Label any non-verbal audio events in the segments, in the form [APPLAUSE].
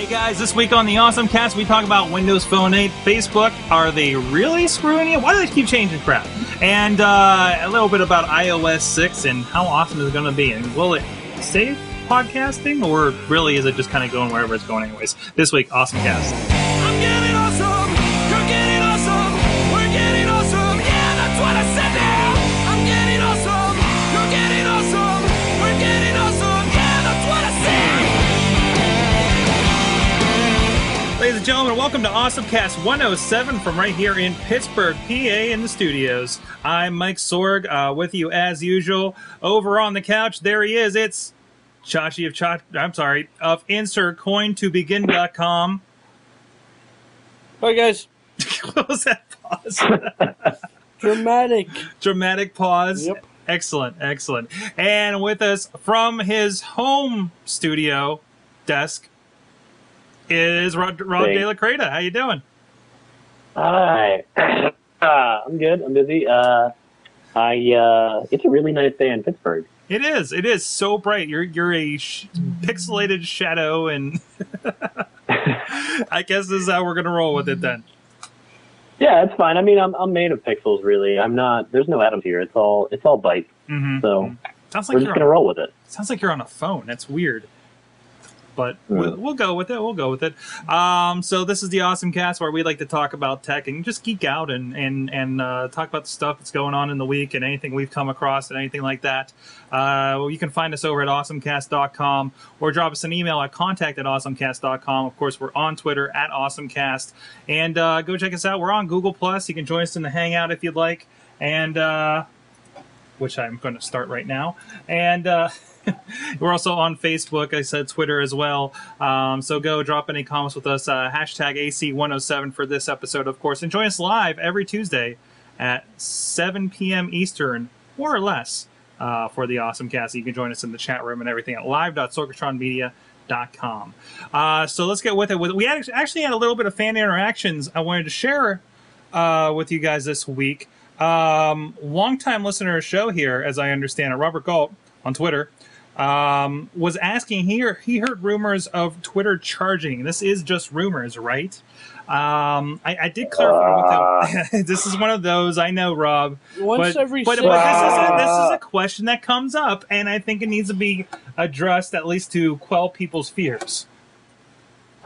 Hey guys, this week on the Awesome Cast, we talk about Windows Phone 8, Facebook. Are they really screwing you? Why do they keep changing crap? And uh, a little bit about iOS 6 and how awesome is it going to be? And will it save podcasting, or really is it just kind of going wherever it's going, anyways? This week, Awesome Cast. Ladies and gentlemen, welcome to AwesomeCast 107 from right here in Pittsburgh, PA, in the studios. I'm Mike Sorg, uh, with you as usual. Over on the couch, there he is. It's Chachi of Chachi. I'm sorry, of InsertCoinToBegin.com. Hi guys. [LAUGHS] what was that pause? [LAUGHS] Dramatic. Dramatic pause. Yep. Excellent, excellent. And with us from his home studio desk is Rod, Rod. De La Creta. How you doing? Hi. uh, [COUGHS] I'm good. I'm busy. Uh, I uh, it's a really nice day in Pittsburgh. It is. It is so bright. You're you're a sh- pixelated shadow, and [LAUGHS] I guess this is how we're gonna roll with it then. Yeah, it's fine. I mean, I'm I'm made of pixels. Really, I'm not. There's no atoms here. It's all it's all bytes. Mm-hmm. So sounds we're like just you're gonna on, roll with it. sounds like you're on a phone. That's weird. But we'll, we'll go with it. We'll go with it. Um, so this is the awesome cast where we like to talk about tech and just geek out and and and uh, talk about the stuff that's going on in the week and anything we've come across and anything like that. Uh, well, you can find us over at awesomecast.com or drop us an email at contact at awesomecast.com. Of course, we're on Twitter at awesomecast and uh, go check us out. We're on Google Plus. You can join us in the Hangout if you'd like, and uh, which I'm going to start right now. And uh, [LAUGHS] we're also on Facebook. I said Twitter as well. Um, so go drop any comments with us. Uh, hashtag AC107 for this episode, of course. And join us live every Tuesday at 7 p.m. Eastern, more or less, uh, for the awesome cast. You can join us in the chat room and everything at live.sorgatronmedia.com. Uh, so let's get with it. We actually had a little bit of fan interactions I wanted to share uh, with you guys this week. Um, longtime listener of show here, as I understand it, Robert Galt on Twitter, um, was asking here. He heard rumors of Twitter charging. This is just rumors, right? Um, I, I did clarify with him. [LAUGHS] this is one of those. I know, Rob. Once but, every but, but this, is a, this is a question that comes up, and I think it needs to be addressed at least to quell people's fears.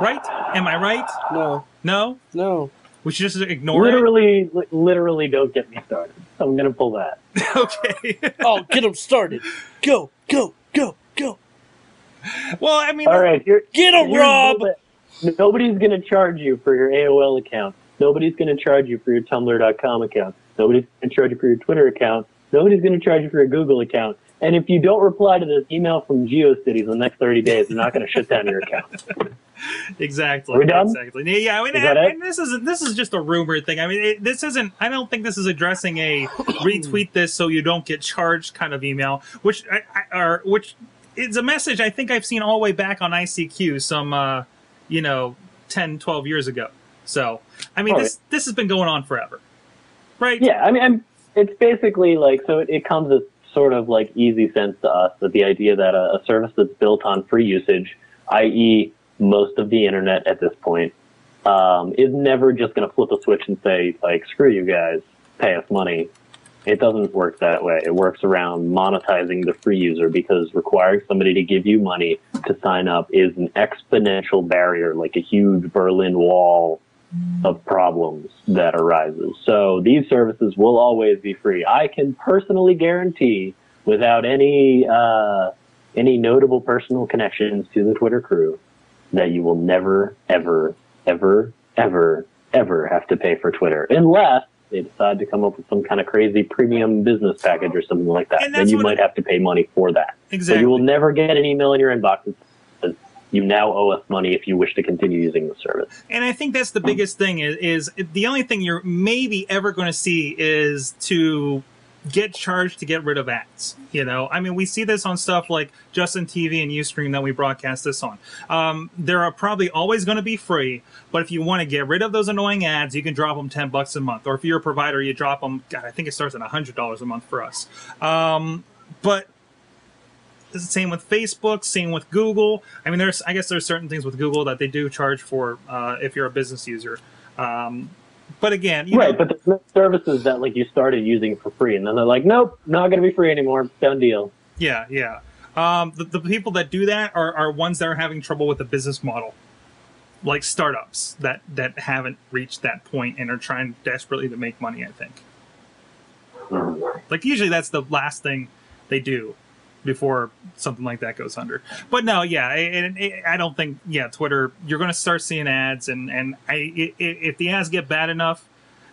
Right? Am I right? No, No? no. We should just ignore it? literally, li- literally, don't get me started. I'm gonna pull that. [LAUGHS] okay. [LAUGHS] Oh, get them started. Go, go, go, go. well, I mean, All right, here. Get them, Rob. the- Nobody's gonna charge you for your AOL account. Nobody's gonna charge you for your Tumblr.com account. Nobody's gonna charge you for your Twitter account. Nobody's gonna charge you for your Google account. And if you don't reply to this email from GeoCities in the next 30 days, they're not gonna shut down your account. [LAUGHS] exactly. Are we done? Exactly. Yeah, I mean, Is and, it? and this isn't. This is just a rumor thing. I mean, it, this isn't. I don't think this is addressing a [COUGHS] retweet this so you don't get charged kind of email, which I, I, or which is a message I think I've seen all the way back on ICQ some, uh, you know, 10, 12 years ago. So, I mean, this this has been going on forever, right? Yeah, I mean, I'm, it's basically like so. It, it comes as sort of like easy sense to us that the idea that a, a service that's built on free usage, i.e., most of the internet at this point, um, is never just going to flip a switch and say like, "Screw you guys, pay us money." It doesn't work that way. It works around monetizing the free user because requiring somebody to give you money to sign up is an exponential barrier, like a huge Berlin Wall of problems that arises. So these services will always be free. I can personally guarantee, without any uh, any notable personal connections to the Twitter crew, that you will never, ever, ever, ever, ever have to pay for Twitter, unless they decide to come up with some kind of crazy premium business package or something like that. And Then you might have to pay money for that. So you will never get an email in your inbox that you now owe us money if you wish to continue using the service. And I think that's the biggest thing is, is the only thing you're maybe ever going to see is to get charged to get rid of ads. You know, I mean, we see this on stuff like Justin TV and Ustream that we broadcast this on. Um, there are probably always going to be free, but if you want to get rid of those annoying ads, you can drop them ten bucks a month. Or if you're a provider, you drop them. God, I think it starts at hundred dollars a month for us. Um, but same with Facebook, same with Google. I mean, there's I guess there's certain things with Google that they do charge for uh, if you're a business user. Um, but again, you right, know, but there's no services that like you started using for free, and then they're like, nope, not going to be free anymore. Done deal. yeah, yeah. Um, the, the people that do that are, are ones that are having trouble with the business model, like startups that that haven't reached that point and are trying desperately to make money. I think. Like usually that's the last thing they do before something like that goes under. But no, yeah, and I don't think yeah, Twitter. You're going to start seeing ads, and and I i- i- if the ads get bad enough,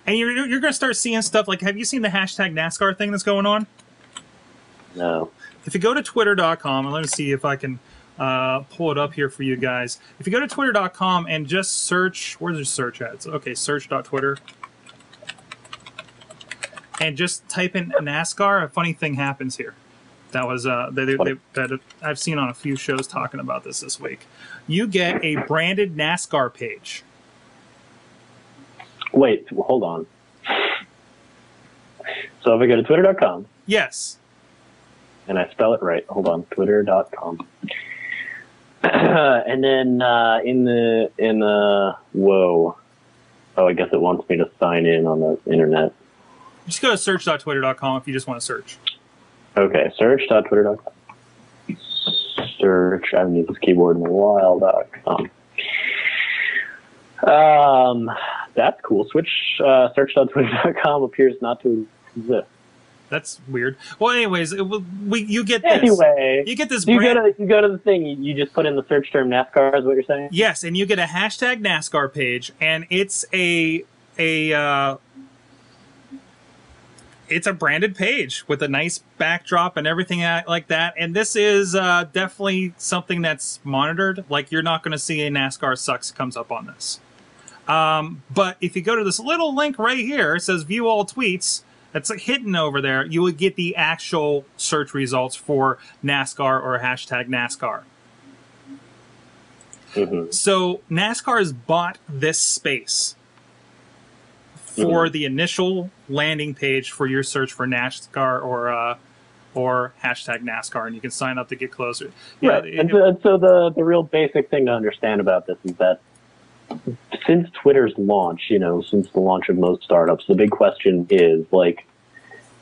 and you're you're going to start seeing stuff like have you seen the hashtag NASCAR thing that's going on? No. If you go to twitter.com and let me see if I can uh, pull it up here for you guys. If you go to twitter.com and just search, where's the search ads? Okay, search.twitter. And just type in NASCAR, a funny thing happens here. That was uh, they, they, they, that I've seen on a few shows talking about this this week. You get a branded NASCAR page. Wait, hold on. So if I go to twitter.com Yes, and I spell it right, hold on, twitter.com. [CLEARS THROAT] and then uh, in the in the whoa, oh, I guess it wants me to sign in on the internet. just go to search.twitter.com if you just want to search. Okay, search.twitter.com. Search. I haven't used this keyboard in a while. Dot com. Um, that's cool. Switch. Uh, search.twitter.com appears not to exist. That's weird. Well, anyways, it, we you get this. Anyway, You get this you brand- go to you go to the thing. You, you just put in the search term NASCAR. Is what you're saying? Yes, and you get a hashtag NASCAR page, and it's a a uh, it's a branded page with a nice backdrop and everything like that. And this is uh, definitely something that's monitored. Like you're not going to see a NASCAR sucks comes up on this. Um, but if you go to this little link right here, it says view all tweets. That's like hidden over there. You would get the actual search results for NASCAR or hashtag NASCAR. hmm So NASCAR has bought this space for the initial landing page for your search for NASCAR or uh, or hashtag NASCAR, and you can sign up to get closer. Yeah, Right. it- And so, and so the the real basic thing to understand about this is that since Twitter's launch, you know, since the launch of most startups, the big question is like,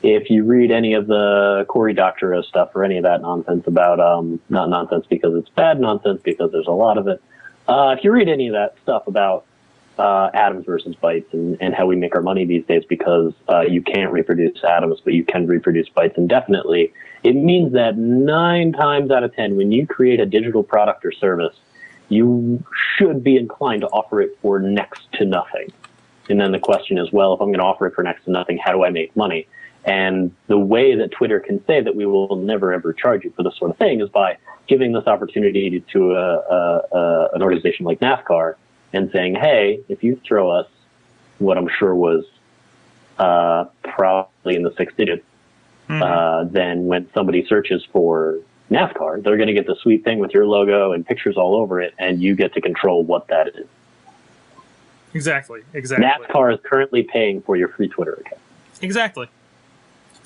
if you read any of the Cory Doctorow stuff or any of that nonsense about, um, not nonsense because it's bad nonsense because there's a lot of it. Uh, if you read any of that stuff about uh, atoms versus bytes and, and how we make our money these days because uh, you can't reproduce atoms, but you can reproduce bytes indefinitely, it means that nine times out of ten, when you create a digital product or service, you should be inclined to offer it for next to nothing. And then the question is, well, if I'm going to offer it for next to nothing, how do I make money? And the way that Twitter can say that we will never ever charge you for this sort of thing is by giving this opportunity to a, a, a, an organization like NASCAR and saying, hey, if you throw us what I'm sure was uh, probably in the six digits, Mhm. uh, then when somebody searches for NASCAR, they're going to get the sweet thing with your logo and pictures all over it, and you get to control what that is. exactly, exactly, NASCAR is currently paying for your free Twitter account. exactly.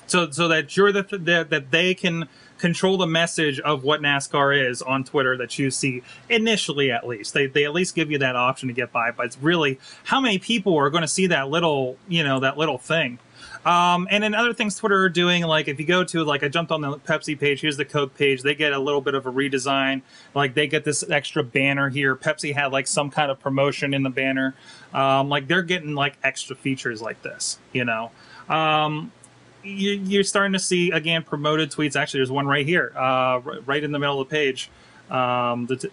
So so that you're the that that they can control the message of what NASCAR is on Twitter that you see initially at least. They they at least give you that option to get by, but it's really how many people are going to see that little you know that little thing. Um, and then other things Twitter are doing, like if you go to like I jumped on the Pepsi page, here's the Coke page. They get a little bit of a redesign. Like they get this extra banner here. Pepsi had like some kind of promotion in the banner. Um, like they're getting like extra features like this, you know. Um, you're starting to see again promoted tweets. Actually, there's one right here, uh, right in the middle of the page. Um, that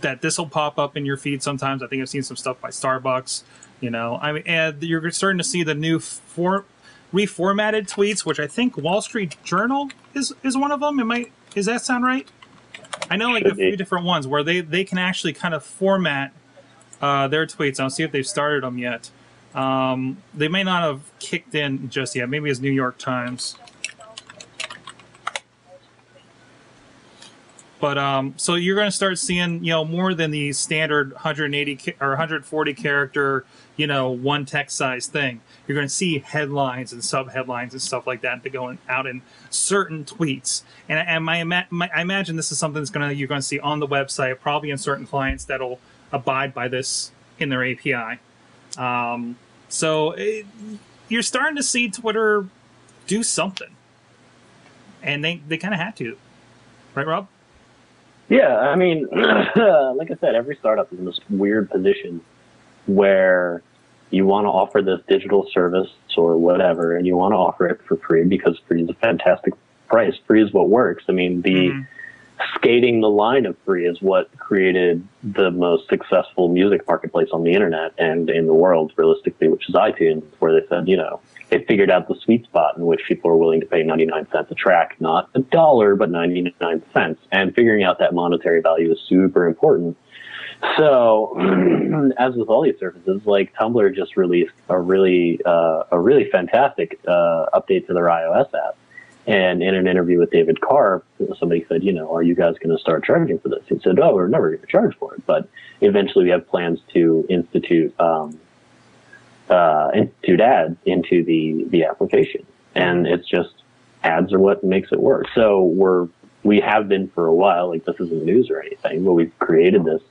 that this will pop up in your feed sometimes. I think I've seen some stuff by Starbucks. You know, I mean, and you're starting to see the new for, reformatted tweets, which I think Wall Street Journal is is one of them. It might is that sound right? I know like a be. few different ones where they they can actually kind of format uh, their tweets. I'll see if they've started them yet. Um, they may not have kicked in just yet. Maybe it's New York Times. But um, so you're going to start seeing, you know, more than the standard 180 or 140 character, you know, one text size thing. You're going to see headlines and sub headlines and stuff like that going out in certain tweets. And, and my, my I imagine this is something that's going to you're going to see on the website, probably in certain clients that'll abide by this in their API. Um, so it, you're starting to see Twitter do something, and they they kind of had to, right, Rob? Yeah, I mean, [CLEARS THROAT] like I said, every startup is in this weird position where you want to offer this digital service or whatever, and you want to offer it for free because free is a fantastic price. Free is what works. I mean, the Mhm. Skating the line of free is what created the most successful music marketplace on the internet and in the world, realistically, which is iTunes, where they said, you know, they figured out the sweet spot in which people are willing to pay 99 cents a track, not a dollar, but 99 cents. And figuring out that monetary value is super important. So, [CLEARS THROAT] as with all these services, like Tumblr just released a really, uh, a really fantastic uh, update to their iOS app. And in an interview with David Carr, somebody said, you know, are you guys going to start charging for this? He said, oh, we're never going to charge for it. But eventually we have plans to institute, um, uh, institute ads into the, the application. And it's just ads are what makes it work. So we're, we have been for a while, like this isn't news or anything, but we've created this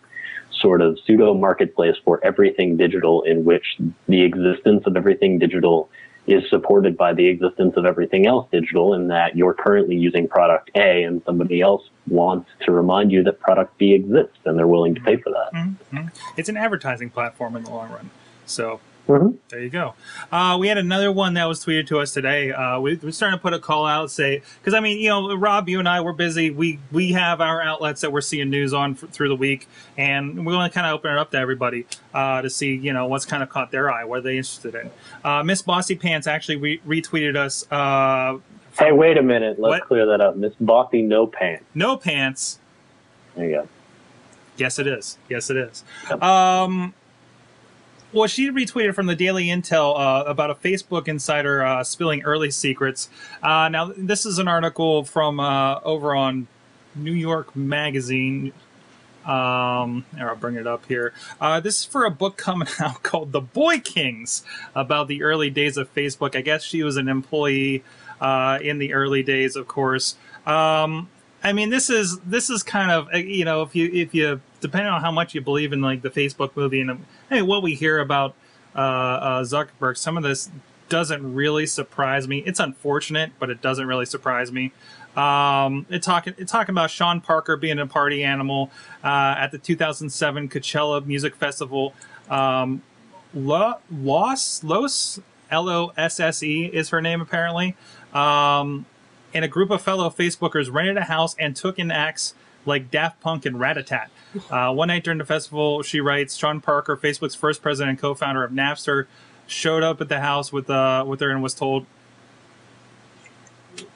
sort of pseudo marketplace for everything digital in which the existence of everything digital is supported by the existence of everything else digital in that you're currently using product A and somebody else wants to remind you that product B exists and they're willing to pay for that. Mhm. It's an advertising platform in the long run. So Mhm. there you go. Uh, we had another one that was tweeted to us today. Uh, we, we're starting to put a call out, say because I mean, you know, Rob, you and I, we're busy. We we have our outlets that we're seeing news on f- through the week, and we want to kind of open it up to everybody uh, to see, you know, what's kind of caught their eye, what are they interested in. Uh, Miss Bossy Pants actually re- retweeted us. Uh, Hey, wait a minute. Let's What? clear that up. Miss Bossy No Pants. no pants. There you go. Yes, it is. Yes, it is. Yep. Um, well, she retweeted from the Daily Intel uh, about a Facebook insider uh, spilling early secrets. Uh, now, this is an article from uh, over on New York Magazine. Um, I'll bring it up here. Uh, this is for a book coming [LAUGHS] out called The Boy Kings about the early days of Facebook. I guess she was an employee uh, in the early days, of course. Um, I mean, this is this is kind of you know if you if you depending on how much you believe in like the Facebook movie and what we hear about uh, uh, Zuckerberg, some of this doesn't really surprise me. It's unfortunate, but it doesn't really surprise me. Um, it talking it talking about Sean Parker being a party animal uh, at the 2007 Coachella Music Festival. Um, Lo- Los Los L O S S E is her name apparently. Um, and a group of fellow Facebookers rented a house and took in acts like Daft Punk and Ratatat. Uh, one night during the festival, she writes, Sean Parker, Facebook's first president and co-founder of Napster, showed up at the house with uh, with her and was told,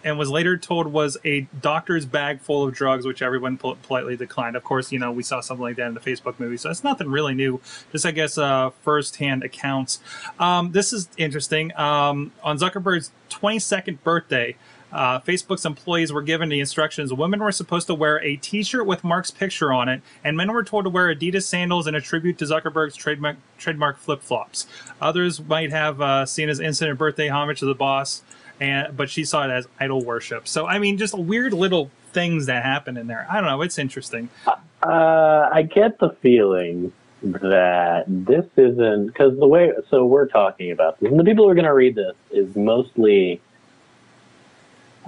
and was later told was a doctor's bag full of drugs, which everyone pol- politely declined. Of course, you know we saw something like that in the Facebook movie, so it's nothing really new. Just I guess uh, first-hand accounts. Um, this is interesting. Um, on Zuckerberg's 22nd birthday. Uh, Facebook's employees were given the instructions women were supposed to wear a t shirt with Mark's picture on it, and men were told to wear Adidas sandals in a tribute to Zuckerberg's trademark, trademark flip flops. Others might have uh, seen as incident birthday homage to the boss, and but she saw it as idol worship. So, I mean, just weird little things that happen in there. I don't know. It's interesting. Uh, I get the feeling that this isn't because the way so we're talking about this, and the people who are going to read this is mostly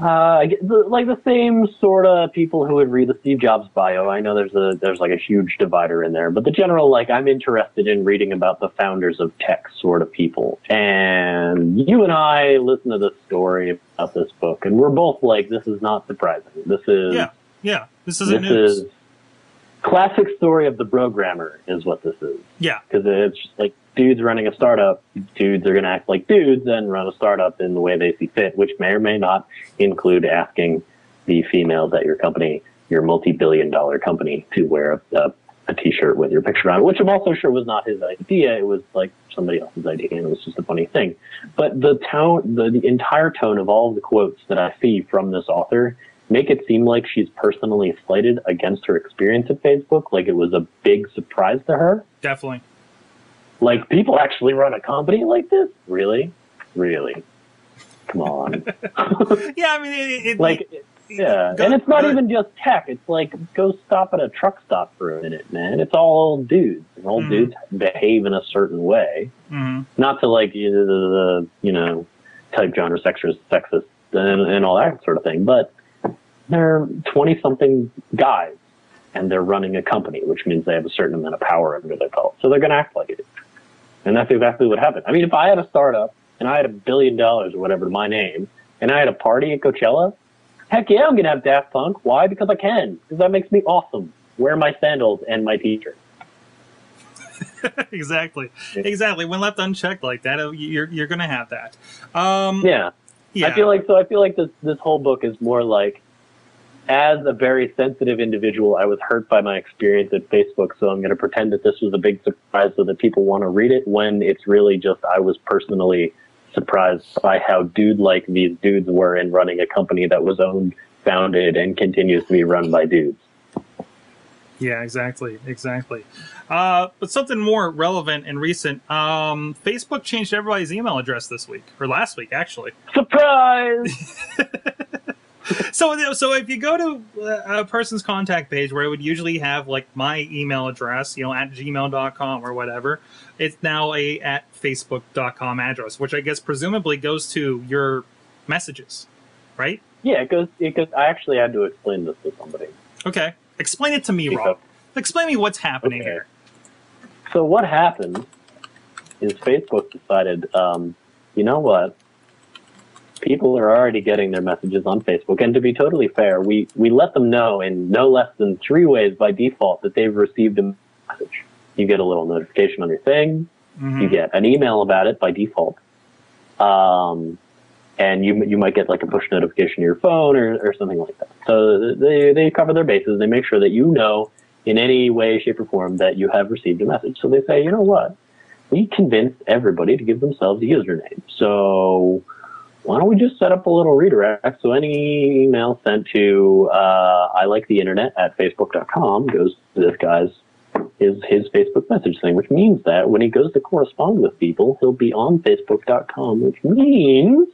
uh, the- like the same sort of people who would read the Steve Jobs bio. I know there's a there's like a huge divider in there, but the general like I'm interested in reading about the founders of tech sort of people. And you and I listen to this story about this book, and we're both like, this is not surprising. This is Yeah. Yeah. This isn't this news. is classic story of the programmer is what this is yeah. because it's just like dudes running a startup dudes are going to act like dudes and run a startup in the way they see fit which may or may not include asking the females at your company your multi-billion dollar company to wear a, a, a t-shirt with your picture on it which i'm also sure was not his idea it was like somebody else's idea and it was just a funny thing but the tone the, the entire tone of all of the quotes that i see from this author make it seem like she's personally slighted against her experience at Facebook, like it was a big surprise to her. Definitely. Like people actually run a company like this? Really? Really? Come on. [LAUGHS] Yeah, I mean, it, it, like yeah, Go- and it's not even just tech. It's like go stop at a truck stop for a minute, man. It's all old dudes. And old Mhm. dudes behave in a certain way. Mhm. Not to like you know, the, the you know type genre sexist, sexist, and, and all that sort of thing, but they're twenty something guys, and they're running a company, which means they have a certain amount of power under their belt. So they're going to act like it. And that's exactly what happened. I mean, if I had a startup and I had a billion dollars or whatever to my name, and I had a party at Coachella, heck yeah, I'm going to have Daft Punk. Why? Because I can. Because that makes me awesome. Wear my sandals and my t-shirt. [LAUGHS] exactly. Exactly. When left unchecked like that, uh, you're you're gonna have that. Um, Yeah. yeah. I feel like so. I feel like this this whole book is more like, as a very sensitive individual, I was hurt by my experience at Facebook, so I'm going to pretend that this was a big surprise so that people want to read it. When it's really just I was personally surprised by how dude like these dudes were in running a company that was owned, founded, and continues to be run by dudes. Yeah, exactly, exactly. Uh, but something more relevant and recent. Um, Facebook changed everybody's email address this week or last week, actually. Surprise! [LAUGHS] [LAUGHS] So, so if you go to uh, a person's contact page where it would usually have like my email address, you know, at gmail.com or whatever, it's now a at facebook.com address, which I guess presumably goes to your messages, right? yeah, it goes. It goes. I actually had to explain this to somebody. Okay, explain it to me, Rob. Explain me what's happening Okay. here. So what happened is Facebook decided, um, you know what? People are already getting their messages on Facebook, and to be totally fair, we we let them know in no less than three ways by default that they've received a message. You get a little notification on your thing. Mhm. You get an email about it by default. Um, and you you might get like a push notification to your phone or, or something like that. So they they cover their bases. They make sure that you know in any way, shape, or form that you have received a message. So they say, you know what? We convinced everybody to give themselves a username. So why don't we just set up a little redirect so any email sent to uh, I like the internet at facebook.com goes to this guy's is his Facebook message thing, which means that when he goes to correspond with people, he'll be on Facebook.com, which means,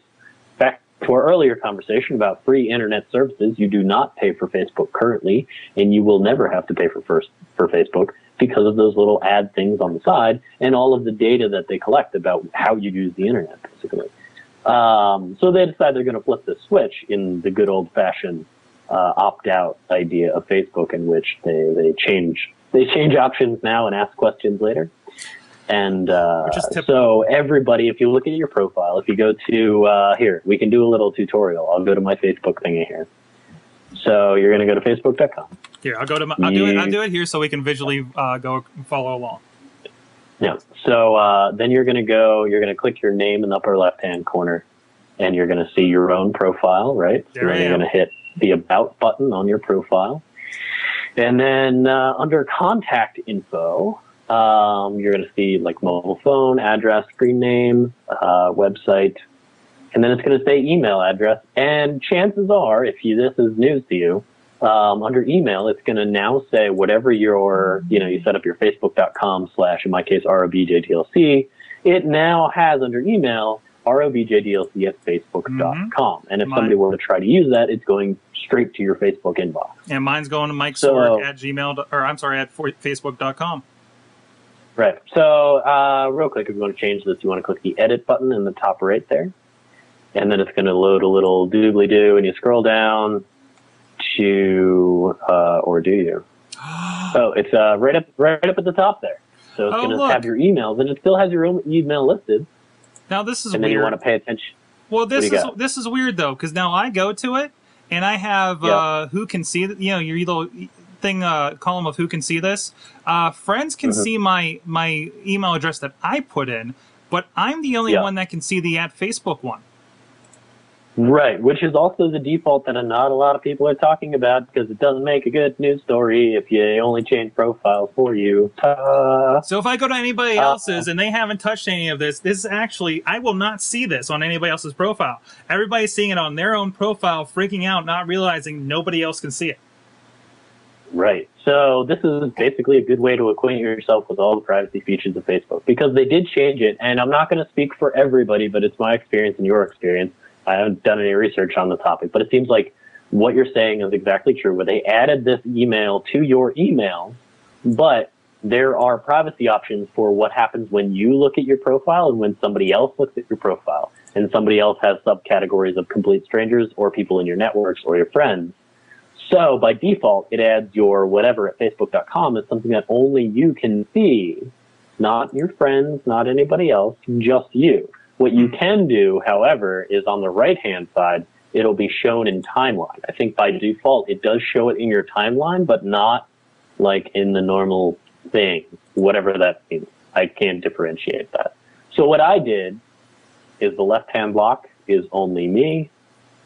back to our earlier conversation about free internet services, you do not pay for Facebook currently, and you will never have to pay for first for Facebook because of those little ad things on the side and all of the data that they collect about how you use the internet, basically. Um, so they decide they're going to flip the switch in the good old fashioned uh, opt out idea of Facebook, in which they, they change they change options now and ask questions later. And uh, Which is typical. so everybody, if you look at your profile, if you go to uh, here, we can do a little tutorial. I'll go to my Facebook thingy here. So you're going to go to facebook.com. Here, I'll go to my, I'll do it. I'll do it here so we can visually uh, go follow along. Yeah. So uh, then you're going to go, you're going to click your name in the upper left hand corner and you're going to see your own profile, right? There I then you're going to hit the about button on your profile. And then uh, under contact info, um, you're going to see like mobile phone, address, screen name, uh, website, and then it's going to say email address. And chances are, if you, this is news to you, um, under email, it's going to now say whatever your, you know, you set up your facebook.com slash, in my case, ROBJDLC. It now has under email ROBJDLC at facebook.com. And if Mine- somebody were to try to use that, it's going straight to your Facebook inbox. And mine's going to Mike So- at gmail or I'm sorry at facebook.com. Right. So, uh, real quick, if you want to change this, you want to click the edit button in the top right there. And then it's going to load a little doobly doo, and you scroll down to, uh, or do you? [GASPS] Oh, it's uh, right up, right up at the top there. So it's Oh, going to have your emails, and it still has your own email listed. Now this is And then you want to pay attention. Well, this What do you is got? this is weird though, because now I go to it and I have Yeah. uh, who can see that you know your little thing uh, column of who can see this. Uh, friends can Mhm. see my my email address that I put in, but I'm the only Yeah. one that can see the at Facebook one. Right, which is also the default that not a lot of people are talking about because it doesn't make a good news story if you only change profiles for you. Ta. So if I go to anybody Uh, else's and they haven't touched any of this, this is actually I will not see this on anybody else's profile. Everybody's seeing it on their own profile, freaking out, not realizing nobody else can see it. Right. So this is basically a good way to acquaint yourself with all the privacy features of Facebook because they did change it, and I'm not going to speak for everybody, but it's my experience and your experience. I haven't done any research on the topic, but it seems like what you're saying is exactly true. Where they added this email to your email, but there are privacy options for what happens when you look at your profile and when somebody else looks at your profile, and somebody else has subcategories of complete strangers or people in your networks or your friends. So by default, it adds your whatever at facebook.com as something that only you can see, not your friends, not anybody else, just you. What you hmm. can do, however, is on the right hand side, it'll be shown in timeline. I think by default, it does show it in your timeline, but not like in the normal thing, whatever that means. I can't differentiate that. So what I did is the left hand block is only me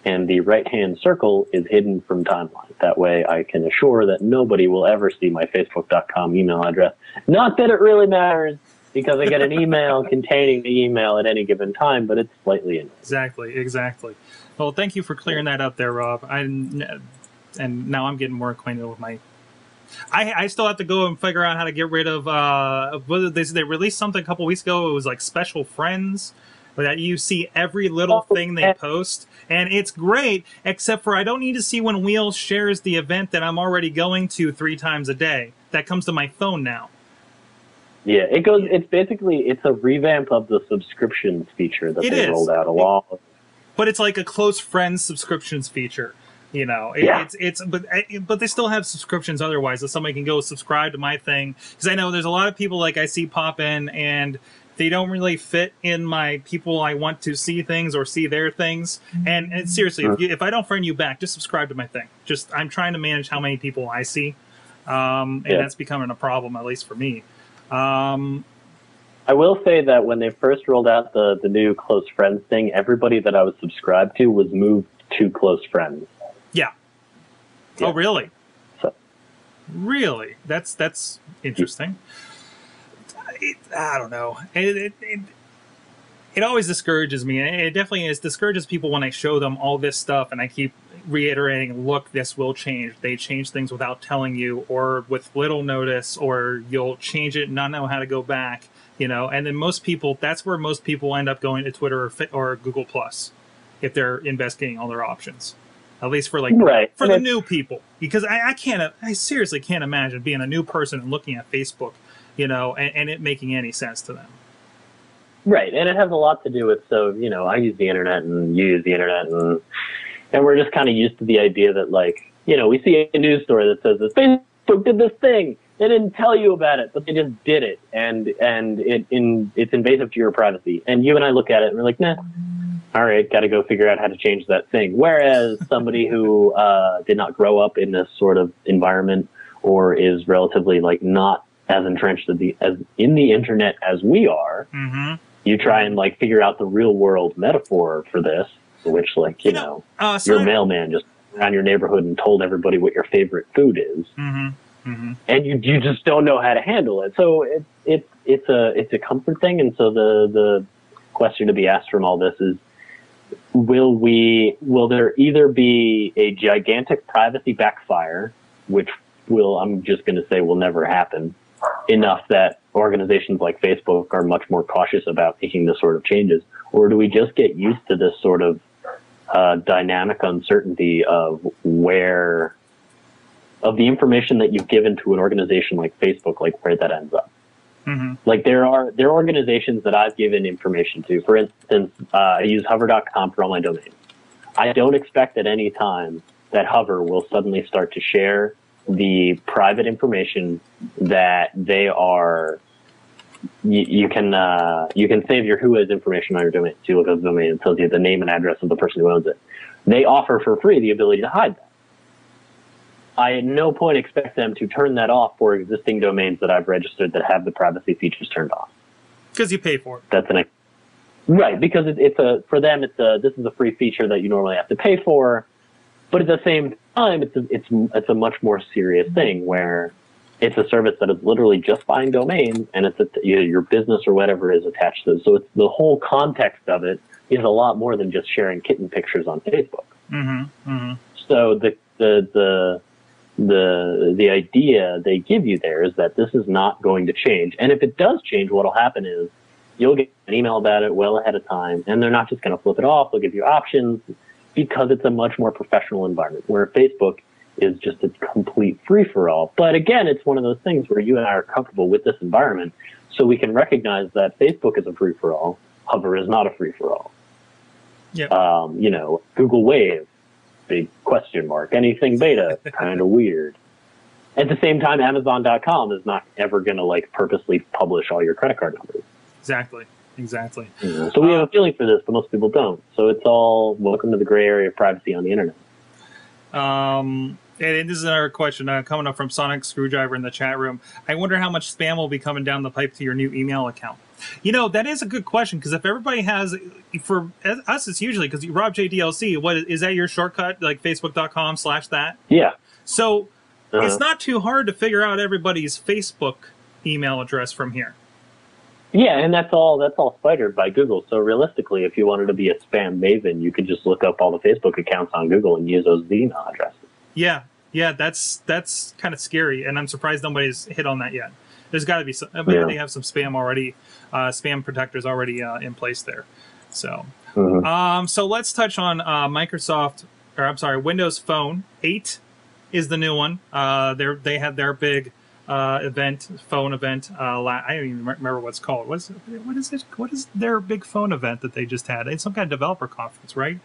and the right hand circle is hidden from timeline. That way I can assure that nobody will ever see my facebook.com email address. Not that it really matters because I get an email [LAUGHS] containing the email at any given time, but it's slightly annoying. Exactly, exactly. Well, thank you for clearing that up there, Rob. I and now I'm getting more acquainted with my. I, I still have to go and figure out how to get rid of. Uh, they they released something a couple weeks ago. It was like special friends that you see every little Oh, thing they yeah. post, and it's great. Except for I don't need to see when Wheels shares the event that I'm already going to three times a day. That comes to my phone now. Yeah, it goes. It's basically it's a revamp of the subscriptions feature that It they is. rolled out along. but it's like a close friends subscriptions feature. You know, it, Yeah. it's it's but but they still have subscriptions otherwise that somebody can go subscribe to my thing because I know there's a lot of people like I see pop in and they don't really fit in my people I want to see things or see their things. And, and seriously, if, you, if I don't friend you back, just subscribe to my thing. Just I'm trying to manage how many people I see, um, and Yeah. that's becoming a problem at least for me. Um, I will say that when they first rolled out the the new close friends thing, everybody that I was subscribed to was moved to close friends. Yeah. Yeah. Oh, really? So- Really? That's that's interesting. It, I don't know. It, it, it, it always discourages me. It definitely is discourages people when I show them all this stuff and I keep reiterating, "Look, this will change." They change things without telling you, or with little notice, or you'll change it and not know how to go back. You know, and then most people, that's where most people end up going to Twitter or, or Google Plus if they're investigating all their options. At least for like Right. for And the new people because I, I can't I seriously can't imagine being a new person and looking at Facebook, you know, and, and it making any sense to them. Right, and it has a lot to do with so you know I use the internet and you use the internet and and we're just kind of used to the idea that like you know we see a news story that says that Facebook did this thing. They didn't tell you about it but they just did it. And and it in it's invasive to your privacy. And you and I look at it and we're like nah all right got to go figure out how to change that thing. Whereas somebody who uh, did not grow up in this sort of environment or is relatively like not as entrenched as the as in the internet as we are Mm-hmm. you try and like figure out the real world metaphor for this, which like you, You know, know, Uh, your mailman just around your neighborhood and told everybody what your favorite food is, hmm hmm and you you just don't know how to handle it. So it's it's it's a it's a comfort thing, and so the the question to be asked from all this is. Will we? Will there either be a gigantic privacy backfire, which will I'm just going to say will never happen, enough that organizations like Facebook are much more cautious about making this sort of changes, or do we just get used to this sort of uh, dynamic uncertainty of where of the information that you've given to an organization like Facebook, like where that ends up? hmm Like there are there are organizations that I've given information to. For instance, uh, I use Hover.com for all my domains. I don't expect at any time that Hover will suddenly start to share the private information that they are. You, you can uh, you can save your who is information on your domain. So you look at the domain, it tells you the name and address of the person who owns it. They offer for free the ability to hide that. I at no point expect them to turn that off for existing domains that I've registered that have the privacy features turned off. because you pay for it. That's an Right, because it, it's a for them it's a this is a free feature that you normally have to pay for, but at the same time it's a, it's it's a much more serious thing where it's a service that is literally just buying domains and it's a, you know, your business or whatever is attached to it. So it's the whole context of it is a lot more than just sharing kitten pictures on Facebook. Mm-hmm. Mm-hmm. So the the the the the idea they give you there is that this is not going to change, and if it does change, what'll happen is you'll get an email about it well ahead of time, and they're not just going to flip it off. They'll give you options because it's a much more professional environment where Facebook is just a complete free for all. But again, it's one of those things where you and I are comfortable with this environment, so we can recognize that Facebook is a free for all. Hover is not a free for all. Yeah. Um, you know, Google Wave, big question mark. Anything beta, [LAUGHS] kind of weird. At the same time, Amazon.com is not ever going to like purposely publish all your credit card numbers. Exactly. Exactly. So we have a feeling for this, but most people don't. So it's all welcome to the gray area of privacy on the internet. Um, and this is another question uh, coming up from Sonic Screwdriver in the chat room. I wonder how much spam will be coming down the pipe to your new email account. You know, that is a good question because if everybody has, for us, it's usually because Rob JDLC, what is that your shortcut, like facebook.com slash that? Yeah. So Uh-huh. it's not too hard to figure out everybody's Facebook email address from here. Yeah, and that's all that's all spidered by Google. So realistically, if you wanted to be a spam maven, you could just look up all the Facebook accounts on Google and use those email addresses. Yeah, yeah, that's that's kind of scary, and I'm surprised nobody's hit on that yet. There's got to be some. Maybe Yeah. they have some spam already, uh, spam protectors already uh, in place there. So, Mhm. um, so let's touch on uh, Microsoft, or I'm sorry, Windows Phone 8 is the new one. Uh, they they had their big uh, event, phone event. Uh, I don't even remember what's called. What's what is it? What is their big phone event that they just had? It's some kind of developer conference, right?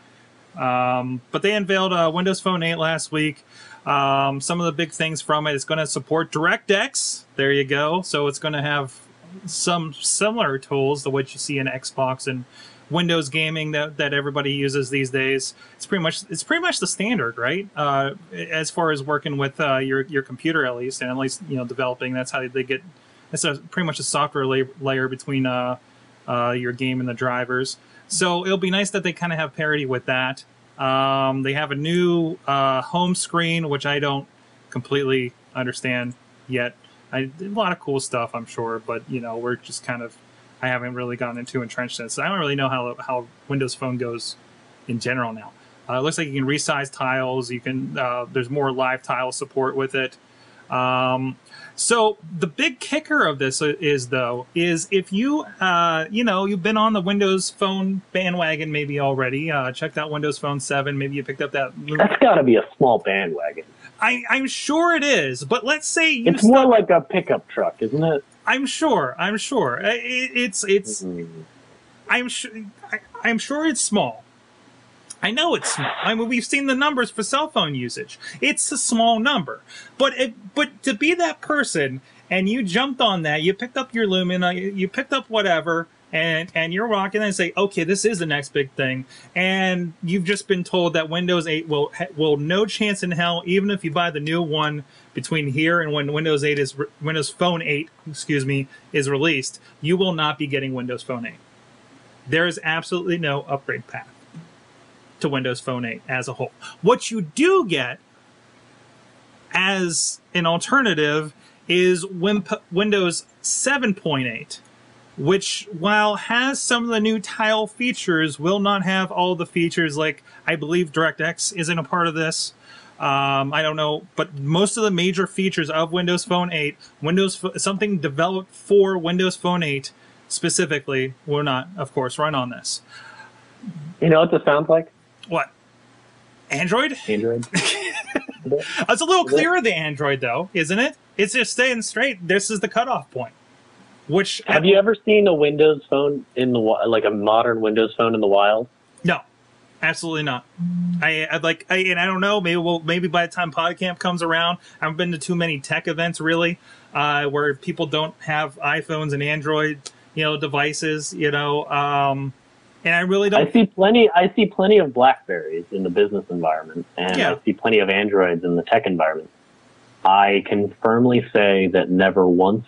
Um, but they unveiled uh, Windows Phone 8 last week. Um, some of the big things from it is going to support DirectX. There you go. So it's going to have some similar tools to what you see in Xbox and Windows gaming that, that everybody uses these days. It's pretty much it's pretty much the standard, right? Uh, as far as working with uh, your your computer at least, and at least you know developing. That's how they get. It's a, pretty much a software la- layer between uh, uh, your game and the drivers. So it'll be nice that they kind of have parity with that. Um, they have a new uh, home screen, which I don't completely understand yet. I, a lot of cool stuff, I'm sure, but you know, we're just kind of I haven't really gotten into entrenched in so I don't really know how how Windows Phone goes in general now. Uh, it looks like you can resize tiles. You can uh, there's more live tile support with it. Um, so the big kicker of this is though is if you uh, you know you've been on the Windows Phone bandwagon maybe already uh, checked out Windows Phone Seven maybe you picked up that. That's got to be a small bandwagon. I, I'm sure it is, but let's say you It's more like a pickup truck, isn't it? I'm sure. I'm sure. It, it's it's. Mm. I'm sure. I, I'm sure it's small. I know it's small. I mean, we've seen the numbers for cell phone usage. It's a small number, but it, but to be that person and you jumped on that, you picked up your Lumina, you, picked up whatever, and and you're rocking and say, okay, this is the next big thing, and you've just been told that Windows 8 will will no chance in hell, even if you buy the new one between here and when Windows 8 is Windows Phone 8, excuse me, is released, you will not be getting Windows Phone 8. There is absolutely no upgrade path to Windows Phone 8 as a whole. What you do get as an alternative is Wimp- Windows 7.8, which, while has some of the new tile features, will not have all the features like I believe DirectX isn't a part of this. Um, I don't know, but most of the major features of Windows Phone 8, Windows something developed for Windows Phone 8 specifically, will not, of course, run on this. You know what this sounds like? What? Android? Android. [LAUGHS] It's a little clearer the Android though, isn't it? It's just staying straight. This is the cutoff point. Which Have you ever seen a Windows phone in the like a modern Windows phone in the wild? No, absolutely not. I I'd like I and I don't know. Maybe we'll maybe by the time PodCamp comes around, I haven't been to too many tech events really, uh, where people don't have iPhones and Android, you know, devices. You know, um, and I really don't. I see plenty. I see plenty of Blackberries in the business environment, and Yeah. I see plenty of Androids in the tech environment. I can firmly say that never once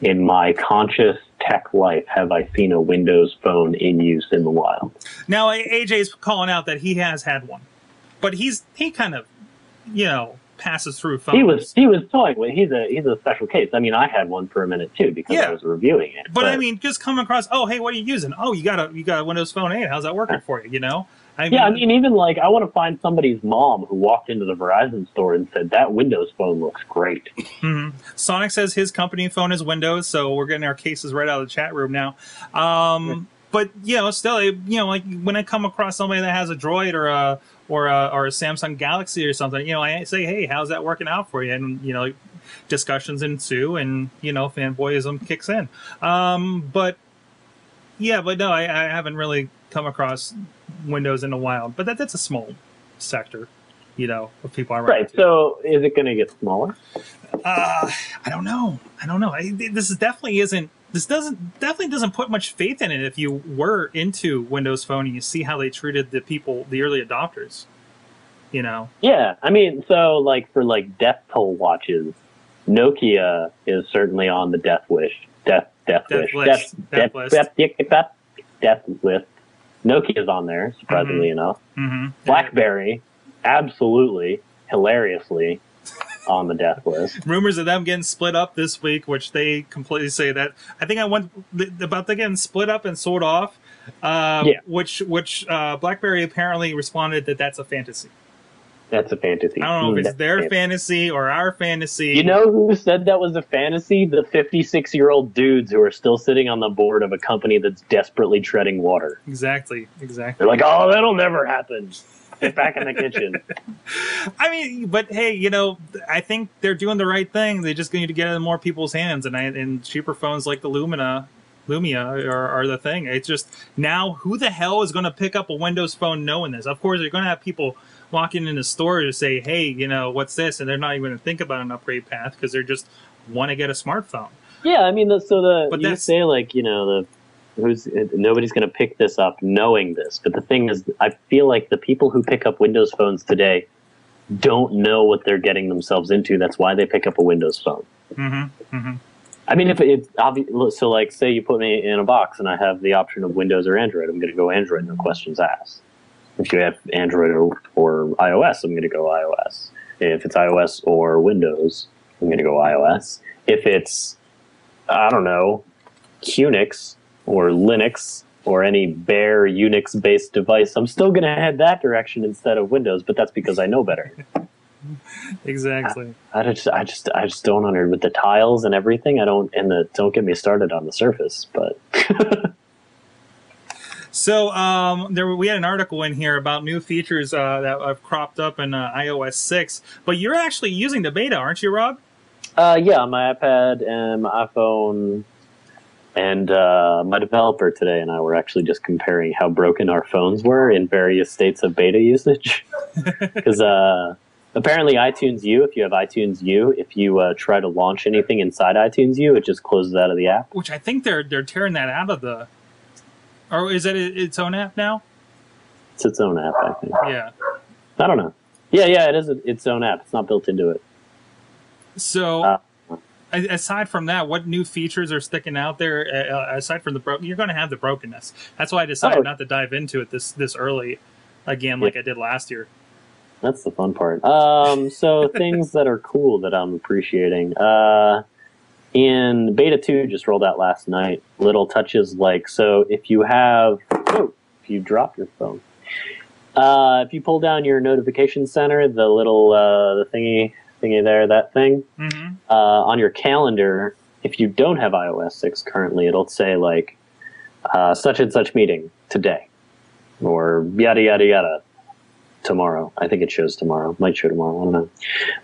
in my conscious tech life have I seen a Windows phone in use in the wild. Now AJ's calling out that he has had one, but he's he kind of, you know, passes through phones. He was he was toying with. He's a he's a special case. I mean, I had one for a minute too because Yeah. I was reviewing it. but I mean, just come across. Oh, hey, what are you using? Oh, you got a you got a Windows Phone 8. How's that working for you? You know. I yeah, I mean, even like I want to find somebody's mom who walked into the Verizon store and said that Windows phone looks great. Mhm. Sonic says his company phone is Windows, so we're getting our cases right out of the chat room now. Um, but you know, still, you know, like when I come across somebody that has a Droid or a or a or a Samsung Galaxy or something, you know, I say, hey, how's that working out for you? And you know, discussions ensue, and you know, fanboyism kicks in. Um, but yeah, but no, I, I haven't really come across Windows in a while. But that that's a small sector, you know, of people I Right. into. So is it going to get smaller? Uh, I don't know. I don't know. I, this is definitely isn't. This doesn't definitely doesn't put much faith in it. If you were into Windows Phone and you see how they treated the people, the early adopters, you know. Yeah, I mean, so like for like death toll watches, Nokia is certainly on the death wish, death death, Death wish, list. death Death death, list. death, death, death, death list. Nokia's on there, surprisingly Mm-hmm. enough. Mm-hmm. BlackBerry, absolutely, hilariously, on the death list. Rumors of them getting split up this week, which they completely say that. I think I went th- about them getting split up and sold off. Uh, Yeah. Which which uh, BlackBerry apparently responded that that's a fantasy. That's a fantasy. I don't know if it's that's their fantasy. fantasy or our fantasy. You know who said that was a fantasy? The 56 year old dudes who are still sitting on the board of a company that's desperately treading water. exactly, exactly. They're like, oh, that'll never happen. Get back in the kitchen. [LAUGHS] I mean, but hey, you know, I think they're doing the right thing. They just need to get it in more people's hands, and I, and cheaper phones like the Lumina, Lumia are, are the thing. It's just now, who the hell is going to pick up a Windows phone knowing this? Of course, you're going to have people walking in the store to say, "Hey, you know, what's this?" and they're not even going to think about an upgrade path because they're just want to get a smartphone. Yeah, I mean, the, so the But you say like you know the who's nobody's going to pick this up knowing this, but the thing is, I feel like the people who pick up Windows phones today don't know what they're getting themselves into. That's why they pick up a Windows phone. Mm-hmm. Mm-hmm. I mean, if it's obvious, so like say you put me in a box and I have the option of Windows or Android, I'm going to go Android, no questions asked. If you have Android or, or iOS, I'm going to go iOS. If it's iOS or Windows, I'm going to go iOS. If it's, I don't know, Unix or Linux or any bare Unix based device, I'm still going to head that direction instead of Windows, but that's because I know better. [LAUGHS] Exactly. I just, I just, I just don't under with the tiles and everything. I don't, and the don't get me started on the Surface, but [LAUGHS] So um, there we had an article in here about new features uh, that have cropped up in uh, iOS six, but you're actually using the beta, aren't you, Rob? uh, yeah, my iPad and my iPhone, and uh, my developer today and I were actually just comparing how broken our phones were in various states of beta usage. [LAUGHS] Because uh, apparently, iTunes U, if you have iTunes U, if you uh, try to launch anything inside iTunes U, it just closes out of the app. which I think they're they're tearing that out of the, or is it its own app now? It's its own app, I think. Yeah. I don't know. Yeah, yeah, it is its own app. It's not built into it. So, Uh. Aside from that, what new features are sticking out there? Uh, aside from the bro, you're going to have the brokenness. That's why I decided Oh. not to dive into it this this early, again, like I did last year. That's the fun part. Um, so [LAUGHS] things that are cool that I'm appreciating. Uh, in beta two, just rolled out last night. Little touches like so. If you have, oh, if you drop your phone, uh, if you pull down your notification center, the little uh, the thingy thingy there, that thing hmm uh, on your calendar. If you don't have iOS six currently, it'll say like uh, such and such meeting today, or yada yada yada tomorrow. I think it shows tomorrow. Might show tomorrow. I don't know.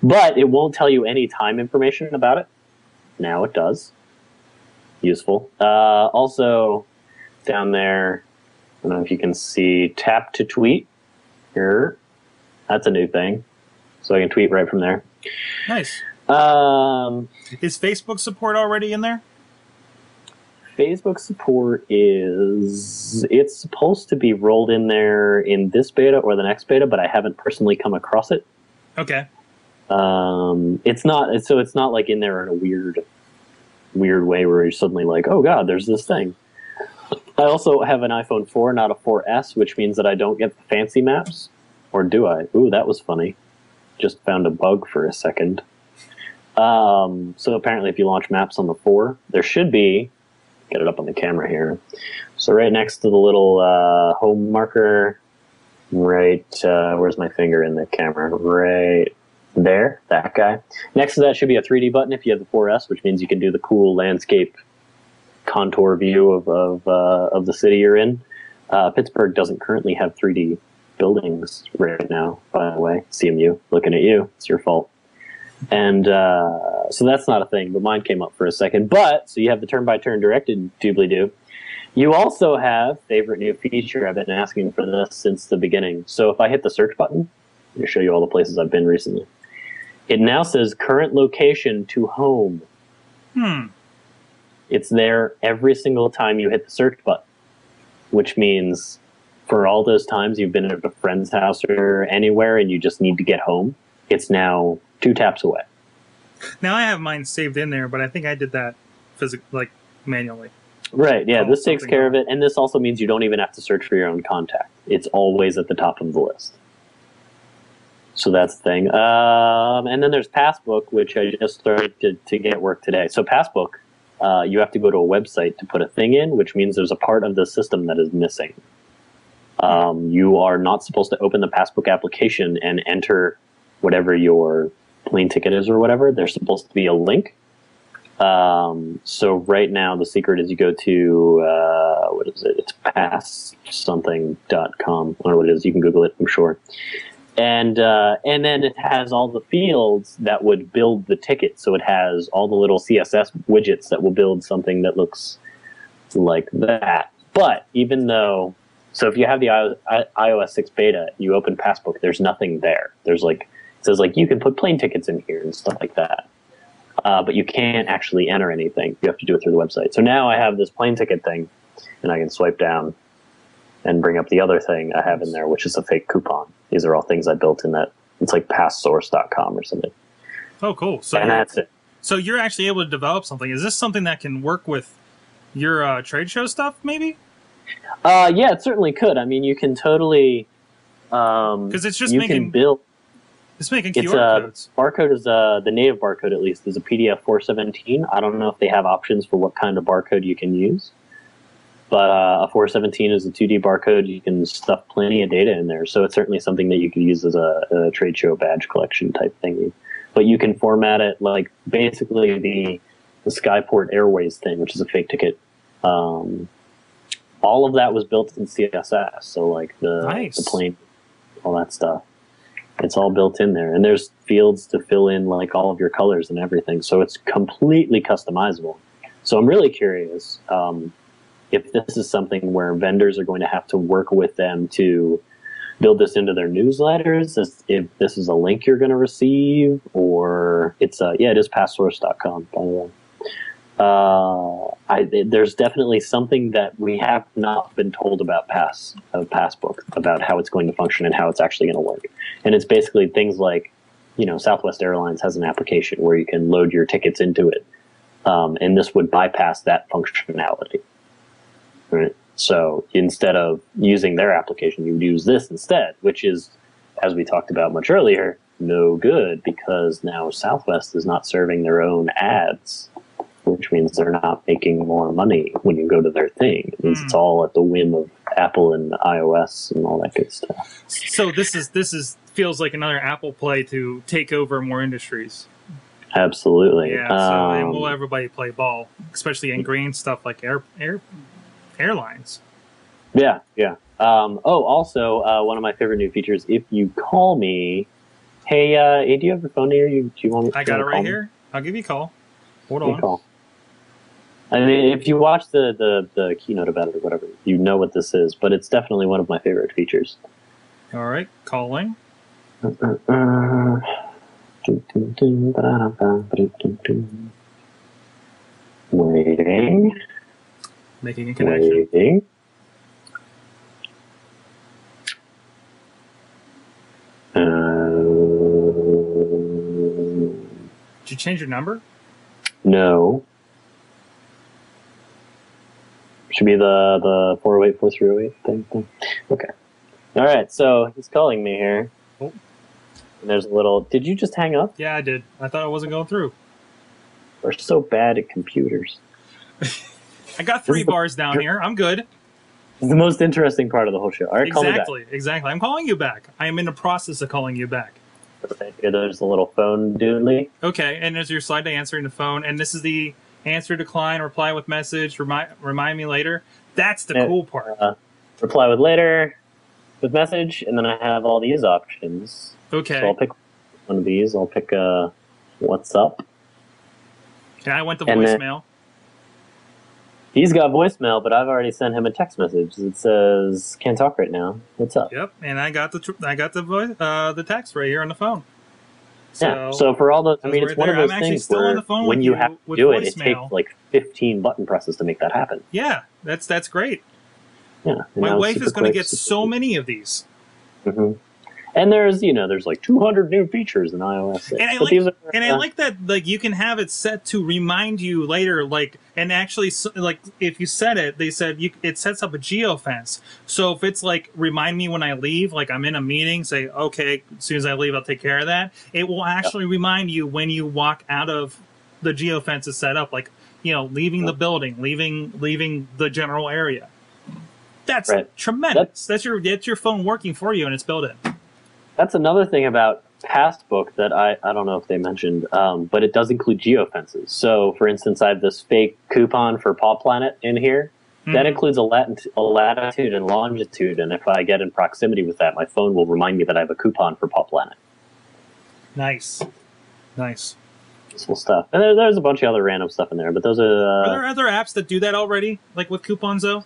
But it won't tell you any time information about it. Now it does. Useful. Uh, also, down there, I don't know if you can see tap to tweet here. That's a new thing. So I can tweet right from there. Nice. Um, Is Facebook support already in there? Facebook support is it's supposed to be rolled in there in this beta or the next beta, but I haven't personally come across it. Okay. Um, it's not so it's not like in there in a weird weird way where you're suddenly like, oh god, there's this thing. I also have an iPhone 4, not a 4S, which means that I don't get the fancy maps. Or do I? Ooh, that was funny. Just found a bug for a second. Um, so apparently, if you launch maps on the 4, there should be, get it up on the camera here. So right next to the little uh, home marker, right, uh, where's my finger in the camera? Right there, that guy. Next to that should be a 3D button if you have the 4S, which means you can do the cool landscape contour view of of, uh, of the city you're in. Uh, Pittsburgh doesn't currently have 3D buildings right now. By the way, CMU, looking at you, it's your fault. And uh, so that's not a thing, but mine came up for a second. But so you have the turn-by-turn directed doobly doo. You also have favorite new feature. I've been asking for this since the beginning. So if I hit the search button, to show you all the places I've been recently. It now says current location to home. Hmm. It's there every single time you hit the search button, which means for all those times you've been at a friend's house or anywhere and you just need to get home, it's now two taps away. Now I have mine saved in there, but I think I did that physic like manually. Right, yeah, Oh, this takes care of it. And this also means you don't even have to search for your own contact. It's always at the top of the list. So that's the thing. Um, and then there's Passbook, which I just started to, to get work today. So Passbook, uh, you have to go to a website to put a thing in, which means there's a part of the system that is missing. Um, you are not supposed to open the Passbook application and enter whatever your plane ticket is or whatever. There's supposed to be a link. Um, so right now the secret is you go to uh, what is it? It's passsomething.com. I don't know what it is. You can Google it. I'm sure and uh, and then it has all the fields that would build the ticket. So it has all the little CSS widgets that will build something that looks like that. But even though, so if you have the iOS 6 beta, you open Passbook, there's nothing there. There's like it says like you can put plane tickets in here and stuff like that. Uh, but you can't actually enter anything. You have to do it through the website. So now I have this plane ticket thing, and I can swipe down and bring up the other thing I have in there, which is a fake coupon. These are all things I built in that. It's like passsource.com or something. Oh, cool. So and that's it. so you're actually able to develop something. Is this something that can work with your uh, trade show stuff? Maybe Uh, yeah, it certainly could. I mean, you can totally. Um, 'Cause it's just you making can build. it's making It's QR uh, codes. barcode is uh, the native barcode at least is a PDF 417. I don't know if they have options for what kind of barcode you can use, but uh, a 417 is a 2D barcode. You can stuff plenty of data in there, so it's certainly something that you could use as a, a trade show badge collection type thing. But you can format it like basically the the Skyport Airways thing, which is a fake ticket. Um, all of that was built in CSS, so like the Nice. the plane, all that stuff. It's all built in there, and there's fields to fill in like all of your colors and everything. So it's completely customizable. So I'm really curious um, if this is something where vendors are going to have to work with them to build this into their newsletters. If- If this is a link you're going to receive, or it's uh, yeah, it is passsource.com by the way. Uh, I, there's definitely something that we have not been told about Pass of Passbook about how it's going to function and how it's actually going to work. And it's basically things like, you know, Southwest Airlines has an application where you can load your tickets into it, um, and this would bypass that functionality. Right. So instead of using their application, you would use this instead, which is, as we talked about much earlier, no good because now Southwest is not serving their own ads which means they're not making more money when you go to their thing. It means Hmm. it's all at the whim of Apple and iOS and all that good stuff. So this is this is feels like another Apple play to take over more industries. Absolutely. Yeah, so and Um, will everybody play ball, especially in green stuff like air air airlines. yeah, yeah. Um, oh, also, uh, one of my favorite new features, if you call me, hey, uh, hey, do you have your phone here? You, do you want I got it right here. I'll give you a call. Hold Give me a on. call. I mean, if you watch the, the, the keynote about it or whatever, you know what this is, but it's definitely one of my favorite features. All right, calling. Uh, Waiting, Making a connection. waiting. Uh, Did you change your number? no, Should be the the four oh eight four three oh eight thing, thing. Okay. All right. So he's calling me here. Oh. And there's a little. Did you just hang up? Yeah, I did. I thought I wasn't going through. We're so bad at computers. [LAUGHS] I got three This is the- bars down here. I'm good. It's the most interesting part of the whole show. All right, call me back. Exactly. Exactly. I'm calling you back. I am in the process of calling you back. Okay, there's a little phone doodly. Okay, and there's your slide to answering the phone, and this is the answer decline, reply with message, remind remind me later. That's the Yeah. cool part. Uh, reply with later, with message, and then I have all these options. Okay, So I'll pick one of these. I'll pick uh, what's up. and I went to and voicemail. He's got voicemail, but I've already sent him a text message. It says, "Can't talk right now. What's up?" Yep, and I got the tr- I got the voice uh, the text right here on the phone. So, yeah. So for all those, I mean, it's one of those I'm things still on where the phone when you have to do it, it takes like 15 button presses to make that happen. yeah, that's that's great. Yeah. My wife is going to get so many of these. hmm And there's, you know, there's like 200 new features in iOS 6. And I But like- are, And I uh, like that, like you can have it set to remind you later, like, and actually, like, if you set it, they said you, it sets up a geofence. So if it's like remind me when I leave, like I'm in a meeting, say, okay, as soon as I leave, I'll take care of that. It will actually remind you when you walk out of the geofence is set up, like you know, leaving the building, leaving leaving the general area. That's Right. tremendous. That's your that's your phone working for you, and it's built in. That's another thing about Passbook that I, I don't know if they mentioned, um, but it does include geofences. So, for instance, I have this fake coupon for Paw Planet in here. That Mhm. includes a, lat- a latitude and longitude, and if I get in proximity with that, my phone will remind me that I have a coupon for Paw Planet. Nice, nice. Useful stuff. And there, there's a bunch of other random stuff in there, but those are, Are uh, there other apps that do that already, like with coupons though?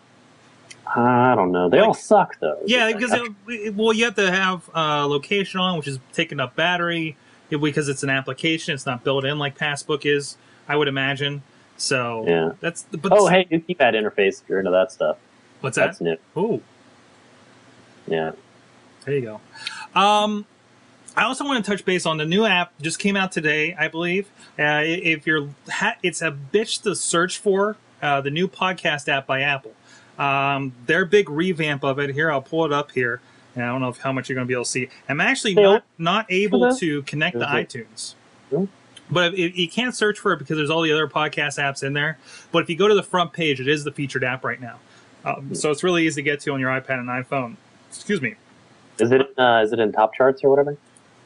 I don't know. They all suck, though. Yeah, because it, well, you have to have uh, location on, which is taking up battery because it's an application. It's not built in like Passbook is, I would imagine. So Yeah. that's but oh, hey, new keypad interface if you're into that stuff. what's that? That's new. Oh, Yeah. there you go. Um, I also want to touch base on the new app just came out today, I believe. Uh, if you're, ha- it's a bitch to search for uh, the new podcast app by Apple. Um, their big revamp of it here. I'll pull it up here. And I don't know if, how much you're going to be able to see. I'm actually Hey, not not able that? to connect to iTunes. But it, you can't search for it because there's all the other podcast apps in there. But if you go to the front page, it is the featured app right now. Um, so it's really easy to get to on your iPad and iPhone. Excuse me. Is it uh, is it in top charts or whatever?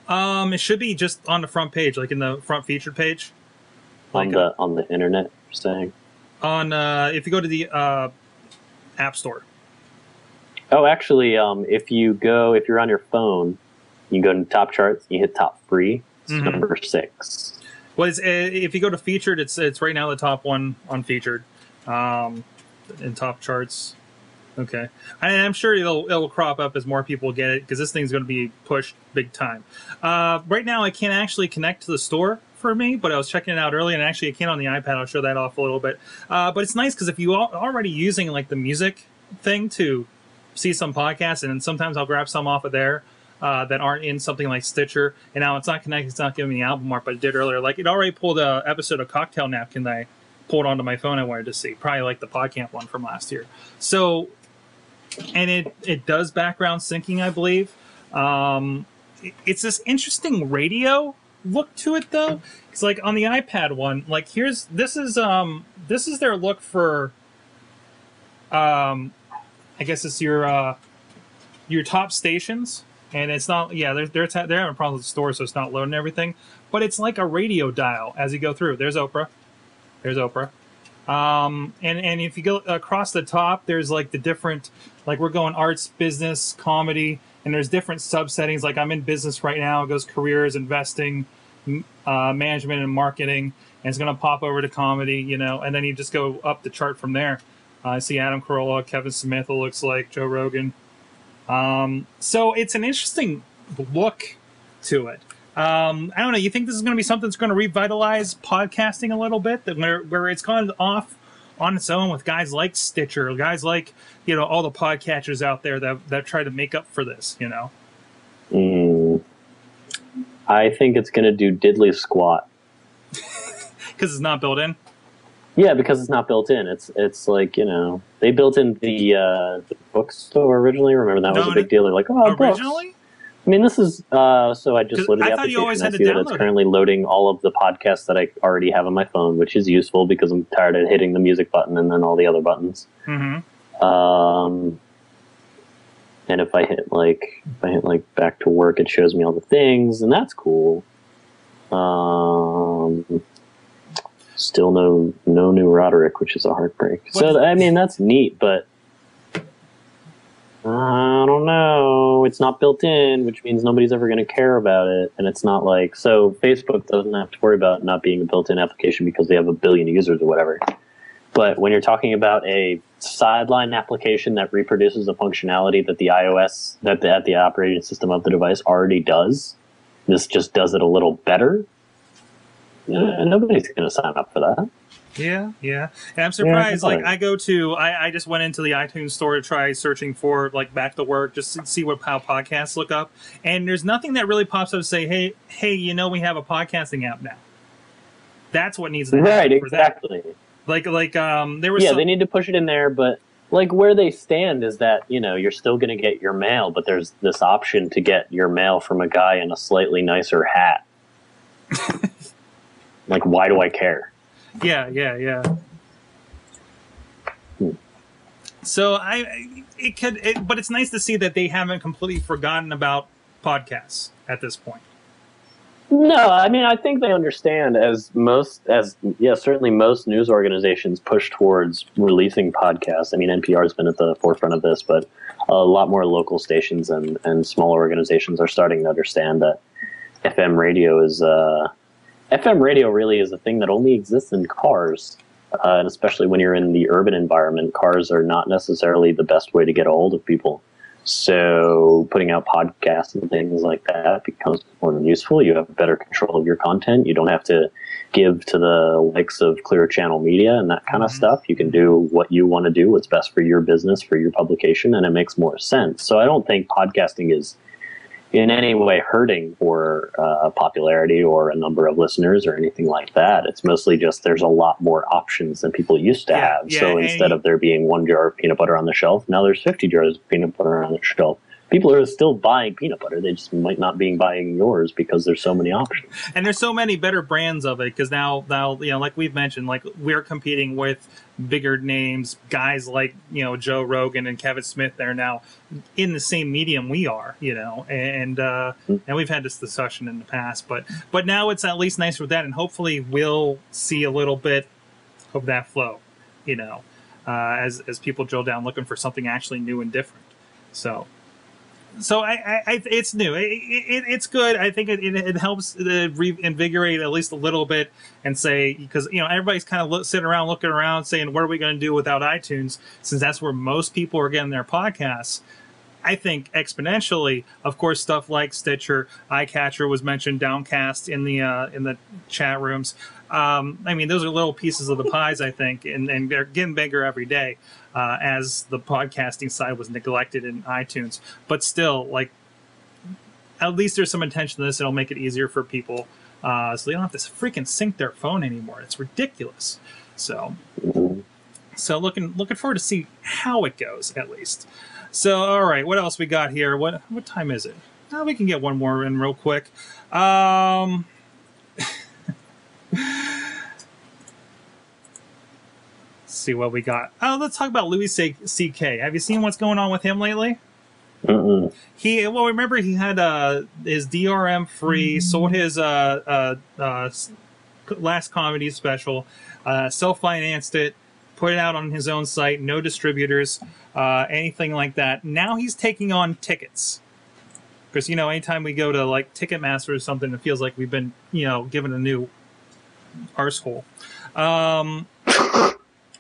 Um, it should be just on the front page, like in the front featured page. on Like the on the internet, you're saying? on uh, if you go to the uh, App Store. Oh, actually, um, if you go if you're on your phone, you go to top charts, you hit top free. It's Mhm. number six. Well, it's, uh, if you go to featured, it's it's right now the top one on featured, um, in top charts. Okay, and I'm sure it'll it'll crop up as more people get it because this thing's going to be pushed big time. Uh, right now, I can't actually connect to the store for me, but I was checking it out early, and actually, I can on the iPad. I'll show that off a little bit. Uh, but it's nice because if you are already using like the music thing to see some podcasts, and sometimes I'll grab some off of there uh, that aren't in something like Stitcher. And now it's not connected; it's not giving me the album art, but it did earlier. Like it already pulled a episode of Cocktail Napkin that I pulled onto my phone. I wanted to see, probably like the PodCamp one from last year. So, and it it does background syncing, I believe. Um, it's this interesting radio look to it though. It's like on the iPad one. Like here's this is um this is their look for um I guess it's your uh your top stations and it's not yeah they're they're, they're having problems with the store so it's not loading everything but it's like a radio dial as you go through there's oprah there's oprah um and and if you go across the top there's like the different like we're going arts business comedy and there's different subsettings. Like i'm in business right now. It goes careers investing uh, management and marketing. And it's going to pop over to comedy you know and then you just go up the chart from there. Uh, i see adam carolla kevin smith it looks like joe rogan. Um, so it's an interesting look to it. Um, I don't know. You think this is going to be something that's going to revitalize podcasting a little bit, that where where it's gone off on its own with guys like Stitcher, guys like you know all the podcatchers out there that that try to make up for this. You know, Mm. I think it's going to do diddly squat. [LAUGHS] because it's not built in. Yeah, because it's not built in. It's it's like you know they built in the uh, the bookstore originally. Remember that was a big deal. They're like, oh, books. I mean, this is uh, so I just loaded the I you application. I see that it's it. currently loading all of the podcasts that I already have on my phone, which is useful because I'm tired of hitting the music button and then all the other buttons. Mm-hmm. Um, and if I hit like if I hit like back to work, it shows me all the things, and that's cool. Um, still no no new Roderick, which is a heartbreak. What so I mean that's neat, but I don't know. It's not built in, which means nobody's ever going to care about it, and it's not like so. Facebook doesn't have to worry about not being a built-in application because they have a billion users or whatever. But when you're talking about a sideline application that reproduces the functionality that the iOS that the, that the operating system of the device already does, this just does it a little better. Uh, nobody's going to sign up for that. Yeah, yeah. And I'm surprised. Yeah, like I go to, I, I just went into the iTunes store to try searching for like back to work, just to see what how podcasts look up, and there's nothing that really pops up to say, hey, hey, you know, we have a podcasting app now. That's what needs to happen Right, that. exactly. Like, like, um, there was Yeah, some, they need to push it in there, but like where they stand is that you know you're still going to get your mail, but there's this option to get your mail from a guy in a slightly nicer hat. [LAUGHS] like, why do I care? Yeah, yeah, yeah. Hmm. So I, it could, it, but it's nice to see that they haven't completely forgotten about podcasts at this point. No, I mean I think they understand as most as yeah certainly most news organizations push towards releasing podcasts. I mean NPR has been at the forefront of this, but a lot more local stations and and smaller organizations are starting to understand that FM radio is uh, FM radio really is a thing that only exists in cars. Uh, and especially when you're in the urban environment, cars are not necessarily the best way to get a hold of people. So putting out podcasts and things like that becomes more useful. You have better control of your content. You don't have to give to the likes of Clear Channel Media and that kind of Mhm. stuff. You can do what you want to do, what's best for your business, for your publication, and it makes more sense. So I don't think podcasting is in any way hurting for uh, popularity or a number of listeners or anything like that. It's mostly just there's a lot more options than people used to Yeah, have. yeah, so instead of there being one jar of peanut butter on the shelf, now there's 50 jars of peanut butter on the shelf. People are still buying peanut butter. They just might not be buying yours because there's so many options. and there's so many better brands of it because now now you know like we've mentioned like we're competing with bigger names guys like you know joe rogan and kevin smith they're now in the same medium we are you know and uh and we've had this discussion in the past but but now it's at least nice with that and hopefully we'll see a little bit of that flow you know uh as as people drill down looking for something actually new and different so so I, I, I it's new. It, it, it's good. I think it, it, helps reinvigorate at least a little bit and say because you know everybody's kind of look, sitting around looking around saying what are we going to do without iTunes since that's where most people are getting their podcasts. I think exponentially, of course, stuff like Stitcher, iCatcher was mentioned, Downcast in the uh, in the chat rooms. Um, I mean, those are little pieces of the pies, I think, and, and they're getting bigger every day uh, as the podcasting side was neglected in iTunes. But still, like, at least there's some attention to this. It'll make it easier for people, uh, so they don't have to freaking sync their phone anymore. It's ridiculous. So, so looking looking forward to see how it goes at least. So, all right, what else we got here? What what time is it? Oh, we can get one more in real quick. Um, [LAUGHS] let's see what we got. Oh, let's talk about Louis C.K. Have you seen what's going on with him lately? He well, remember he had uh, his DRM free, sold his uh, uh, uh, last comedy special, uh, self financed it, put it out on his own site, no distributors, uh, anything like that. Now he's taking on tickets. Because you know, anytime we go to like Ticketmaster or something, it feels like we've been you know given a new arsehole. Um,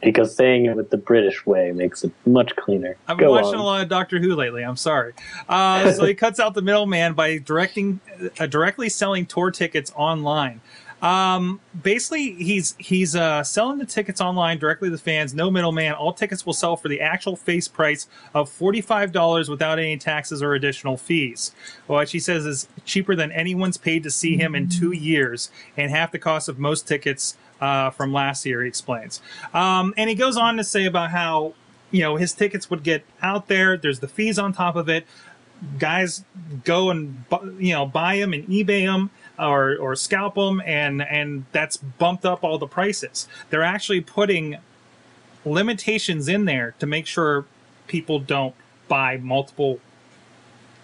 Because saying it with the British way makes it much cleaner. I've been Go watching on. a lot of Doctor Who lately. I'm sorry. Uh, so he [LAUGHS] cuts out the middleman by directing, uh, directly selling tour tickets online. Um, basically, he's he's uh, selling the tickets online directly to the fans. No middleman. All tickets will sell for the actual face price of forty five dollars without any taxes or additional fees. What she says is cheaper than anyone's paid to see him in two years, and half the cost of most tickets. uh, from last year. He explains, um, and he goes on to say about how you know his tickets would get out there. There's the fees on top of it. Guys go and you know buy them and eBay them or or scalp them, and and that's bumped up all the prices. They're actually putting limitations in there to make sure people don't buy multiple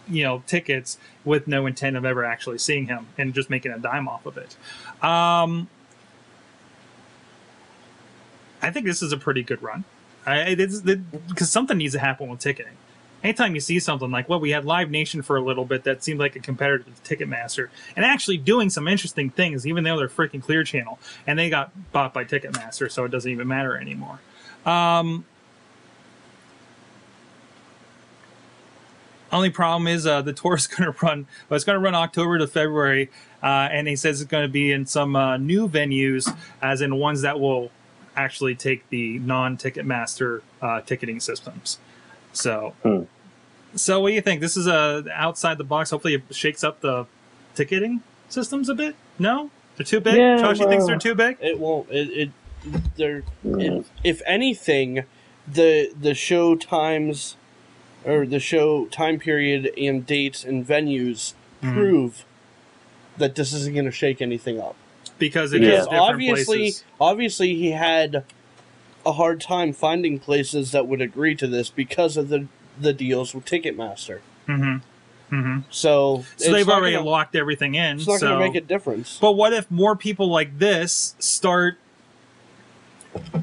you know tickets with no intent of ever actually seeing him and just making a dime off of it. Um i think this is a pretty good run. I, because something needs to happen with ticketing anytime you see something like well we had live nation for a little bit that seemed like a competitor to ticketmaster and actually doing some interesting things even though they're freaking clear channel and they got bought by ticketmaster so it doesn't even matter anymore um Only problem is uh, the [LAUGHS] tour is going to run. Well, it's going to run October to February, uh, and he says it's going to be in some uh, new venues, as in ones that will actually take the non-Ticketmaster uh, ticketing systems. So, Hmm. so what do you think? This is a outside the box. Hopefully, it shakes up the ticketing systems a bit. No, they're too big. Yeah, Josh, you thinks they're too big? It won't. It. it there. Mm. If, if anything, the the show times, or the show time period and dates and venues Mhm. prove that this isn't going to shake anything up. Because it is Yeah. Because different obviously, places. obviously, he had a hard time finding places that would agree to this because of the the deals with Ticketmaster. Mm-hmm. Mm-hmm. So, So they've already gonna, locked everything in. It's not so. going to make a difference. But what if more people like this start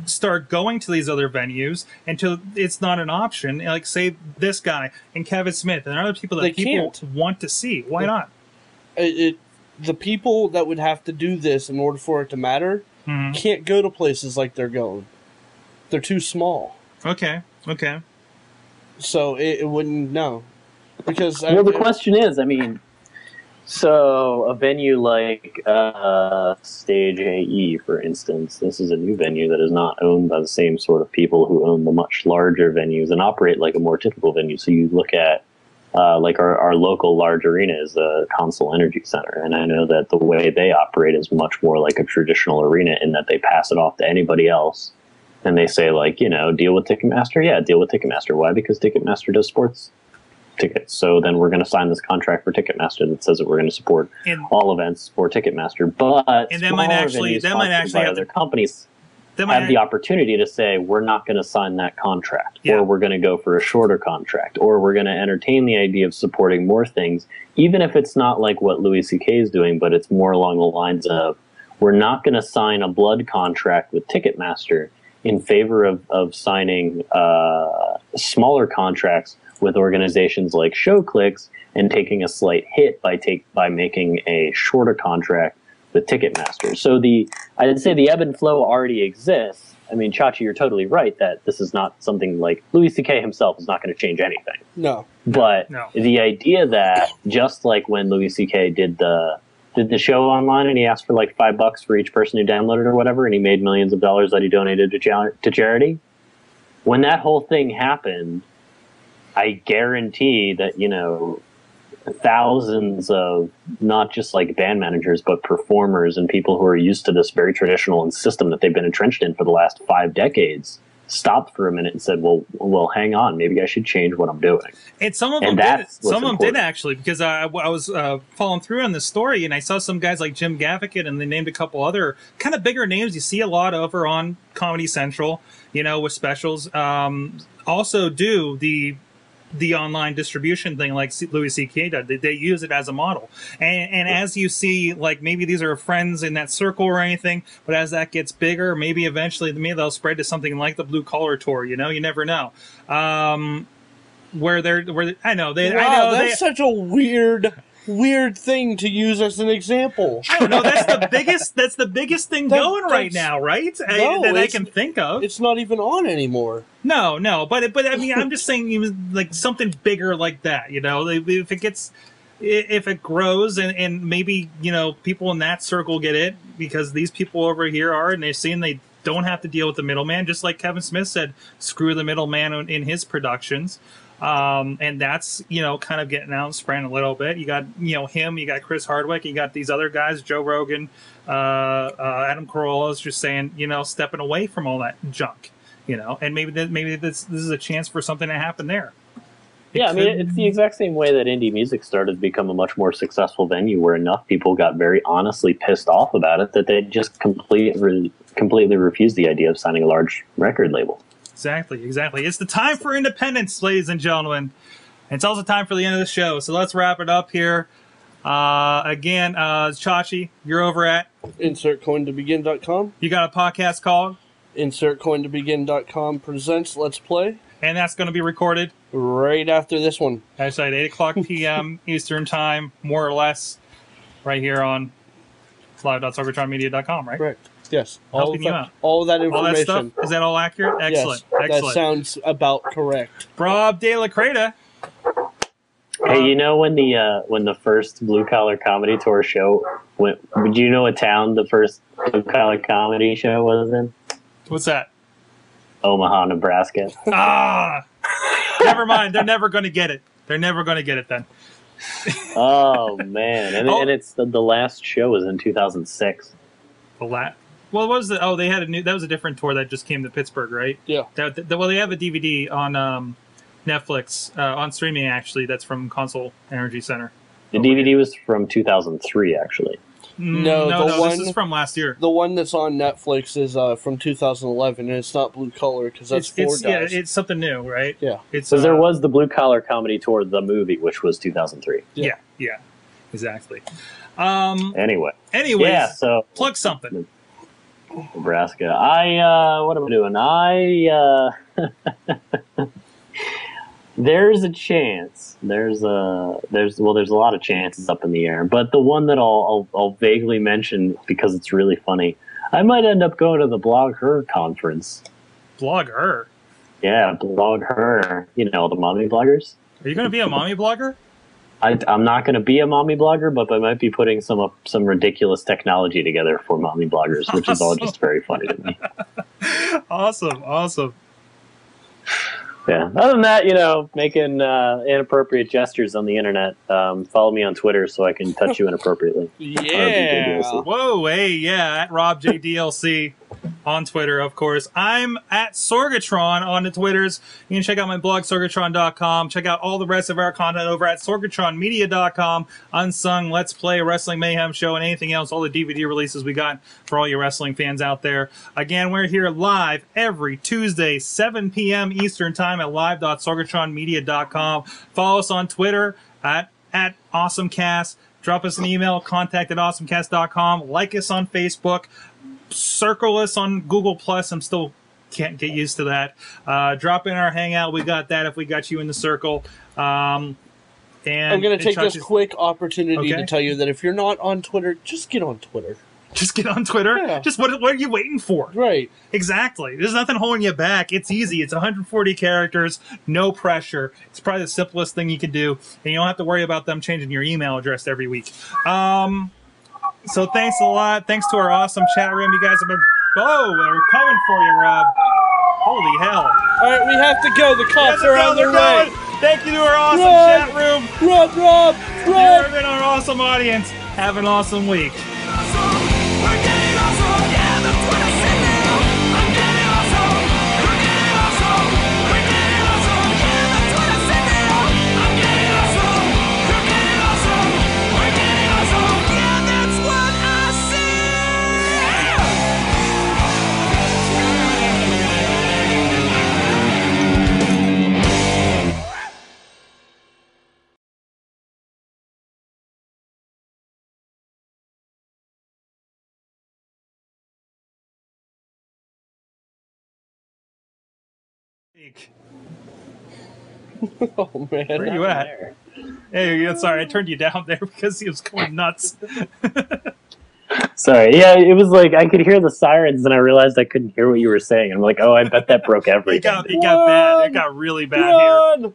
start going to these other venues until it's not an option? Like say this guy and Kevin Smith and other people that They people can't. want to see. Why not? it, the people that would have to do this in order for it to matter Mhm. can't go to places like they're going. They're too small, Okay. Okay. so it, it wouldn't no. Because I- Well, the question is, I mean, so a venue like uh, Stage AE, for instance, this is a new venue that is not owned by the same sort of people who own the much larger venues and operate like a more typical venue. So you look at uh, like our, our local large arena is the CONSOL Energy Center, and I know that the way they operate is much more like a traditional arena in that they pass it off to anybody else. And they say, like, you know, deal with Ticketmaster. Yeah, deal with Ticketmaster. Why? Because Ticketmaster does sports tickets. So then we're going to sign this contract for Ticketmaster that says that we're going to support And all events for Ticketmaster. But And that might actually- that might actually have other to- companies that might have the opportunity to say we're not going to sign that contract, Yeah. or we're going to go for a shorter contract, or we're going to entertain the idea of supporting more things, even if it's not like what Louis C.K. is doing, but it's more along the lines of we're not going to sign a blood contract with Ticketmaster in favor of, of signing uh, smaller contracts with organizations like ShowClix and taking a slight hit by take by making a shorter contract with Ticketmaster. So the I'd say the ebb and flow already exists. I mean, Chachi, you're totally right that this is not something like Louis C.K. himself is not going to change anything. no, But No. the idea that just like when Louis C.K. did the did the show online and he asked for like five bucks for each person who downloaded or whatever, and he made millions of dollars that he donated to, cha- to charity. When that whole thing happened, I guarantee that you know thousands of not just like band managers but performers and people who are used to this very traditional system that they've been entrenched in for the last five decades stopped for a minute and said well well hang on maybe i should change what i'm doing And some of And them did. Some of them did actually because I, I was uh, following through on the story and I saw some guys like Jim Gaffigan and they named a couple other kind of bigger names you see a lot of over on Comedy Central, you know, with specials. Um, also do the the online distribution thing like Louis C.K. did. They, they use it as a model. And, and as you see, like maybe these are friends in that circle or anything, but as that gets bigger, maybe eventually maybe they'll spread to something like the Blue Collar Tour. You know, you never know. Um, where they're where I know they I wow, know they, that's such a weird, weird thing to use as an example. I don't know. That's the [LAUGHS] biggest. That's the biggest thing That- going right now, right? I- No, that I can think of. It's not even on anymore. No, no, but but I mean, I'm [LAUGHS] just saying, you like something bigger like that. You know, if it gets, if it grows, and and maybe you know people in that circle get it because these people over here are, and they're seeing they don't have to deal with the middleman. Just like Kevin Smith said, screw the middleman in his productions. Um, and that's you know kind of getting out and spreading a little bit. You got you know him, you got Chris Hardwick, you got these other guys, Joe Rogan, uh, uh, Adam Carolla is just saying you know stepping away from all that junk, you know, and maybe that maybe this this is a chance for something to happen there. It Yeah, I mean, it's the exact same way that indie music started to become a much more successful venue, where enough people got very honestly pissed off about it that they just completely completely refused the idea of signing a large record label. Exactly, exactly. It's the time for independence, ladies and gentlemen. It's also time for the end of the show. So let's wrap it up here. Uh, again, uh, Chachi, you're over at, InsertCoinToBegin.com. you got a podcast called, InsertCoinToBegin.com presents Let's Play and that's going to be recorded right after this one. actually at 8 o'clock [LAUGHS] p.m. Eastern Time, more or less, right here on live.sorgatronmedia.com, right? Correct. Yes. All Helping of, you that, out. all of that All that information. stuff, is that all accurate? Excellent, yes, excellent. That sounds about correct. Rob De La Creta. Hey, you know when the uh, when the first blue collar comedy tour show went? Would you know what town the first blue collar comedy show was in? What's that? Omaha, Nebraska. Ah, never mind. They're never going to get it. They're never going to get it then. oh man, and, [LAUGHS] Oh. and it's the, the last show was in 2006. The la- Well, what was the? Oh, they had a new. That was a different tour that just came to Pittsburgh, right? Yeah. That, that- well, they have a DVD on um, Netflix uh, on streaming actually. That's from CONSOL Energy Center. The DVD was from 2003, actually. Mm, No, no, the no. This one- is from last year. The one that's on Netflix is uh, from 2011, and it's not blue collar because that's it's, four it's yeah, guys. it's something new, right? Yeah. It's So there uh, was the blue collar comedy tour, the movie, which was 2003. Yeah, yeah, exactly. Um. Anyway, Anyways, yeah. So plug something. Nebraska. I uh, what am I doing? I uh, [LAUGHS] there's a chance. There's a there's well, there's a lot of chances up in the air, but the one that I'll I'll, I'll vaguely mention because it's really funny. I might end up going to the BlogHer conference. Blog her. Yeah, BlogHer. You know the mommy bloggers. Are you going to be a mommy blogger? I, I'm not going to be a mommy blogger, but I might be putting some up some ridiculous technology together for mommy bloggers, which is all just very funny to me. [LAUGHS] Awesome, awesome. Yeah. Other than that, you know, making uh, inappropriate gestures on the internet. Um, follow me on Twitter so I can touch you inappropriately. yeah. Whoa, hey, yeah, at Rob JDLC on Twitter, of course. I'm at Sorgatron on the Twitters. You can check out my blog, sorgatron.com. Check out all the rest of our content over at sorgatronmedia.com. Unsung, Let's Play, Wrestling Mayhem Show, and anything else, all the DVD releases we got for all you wrestling fans out there. Again, we're here live every Tuesday, 7 p.m. Eastern Time at live.sorgatronmedia.com. Follow us on Twitter at, at AwesomeCast. Drop us an email, contact at awesomecast.com. Like us on Facebook. Circle us on Google Plus. I'm still can't get used to that. Uh, drop in our hangout. We got that if we got you in the circle. Um, and I'm going to take this is- quick opportunity Okay. to tell you that if you're not on Twitter, just get on Twitter. Just get on Twitter. Yeah. Just what, what are you waiting for? Right. Exactly. There's nothing holding you back. It's easy. It's 140 characters, no pressure. It's probably the simplest thing you can do, and you don't have to worry about them changing your email address every week. Um, so thanks a lot. Thanks to our awesome chat room. You guys have been. Oh, they're coming for you, Rob. Holy hell! All right, we have to go. The cops are on their way. Thank you to our awesome Run! chat room. Rob, Rob, You've Rob. been our awesome audience. Have an awesome week. [LAUGHS] Oh man. Where you at? Hey, yeah, sorry, I turned you down there [LAUGHS] because he was going nuts. [LAUGHS] Sorry. Yeah, it was like I could hear the sirens and I realized I couldn't hear what you were saying. I'm like, oh, I bet that broke It everything. got, it got bad. It got really bad here. Run!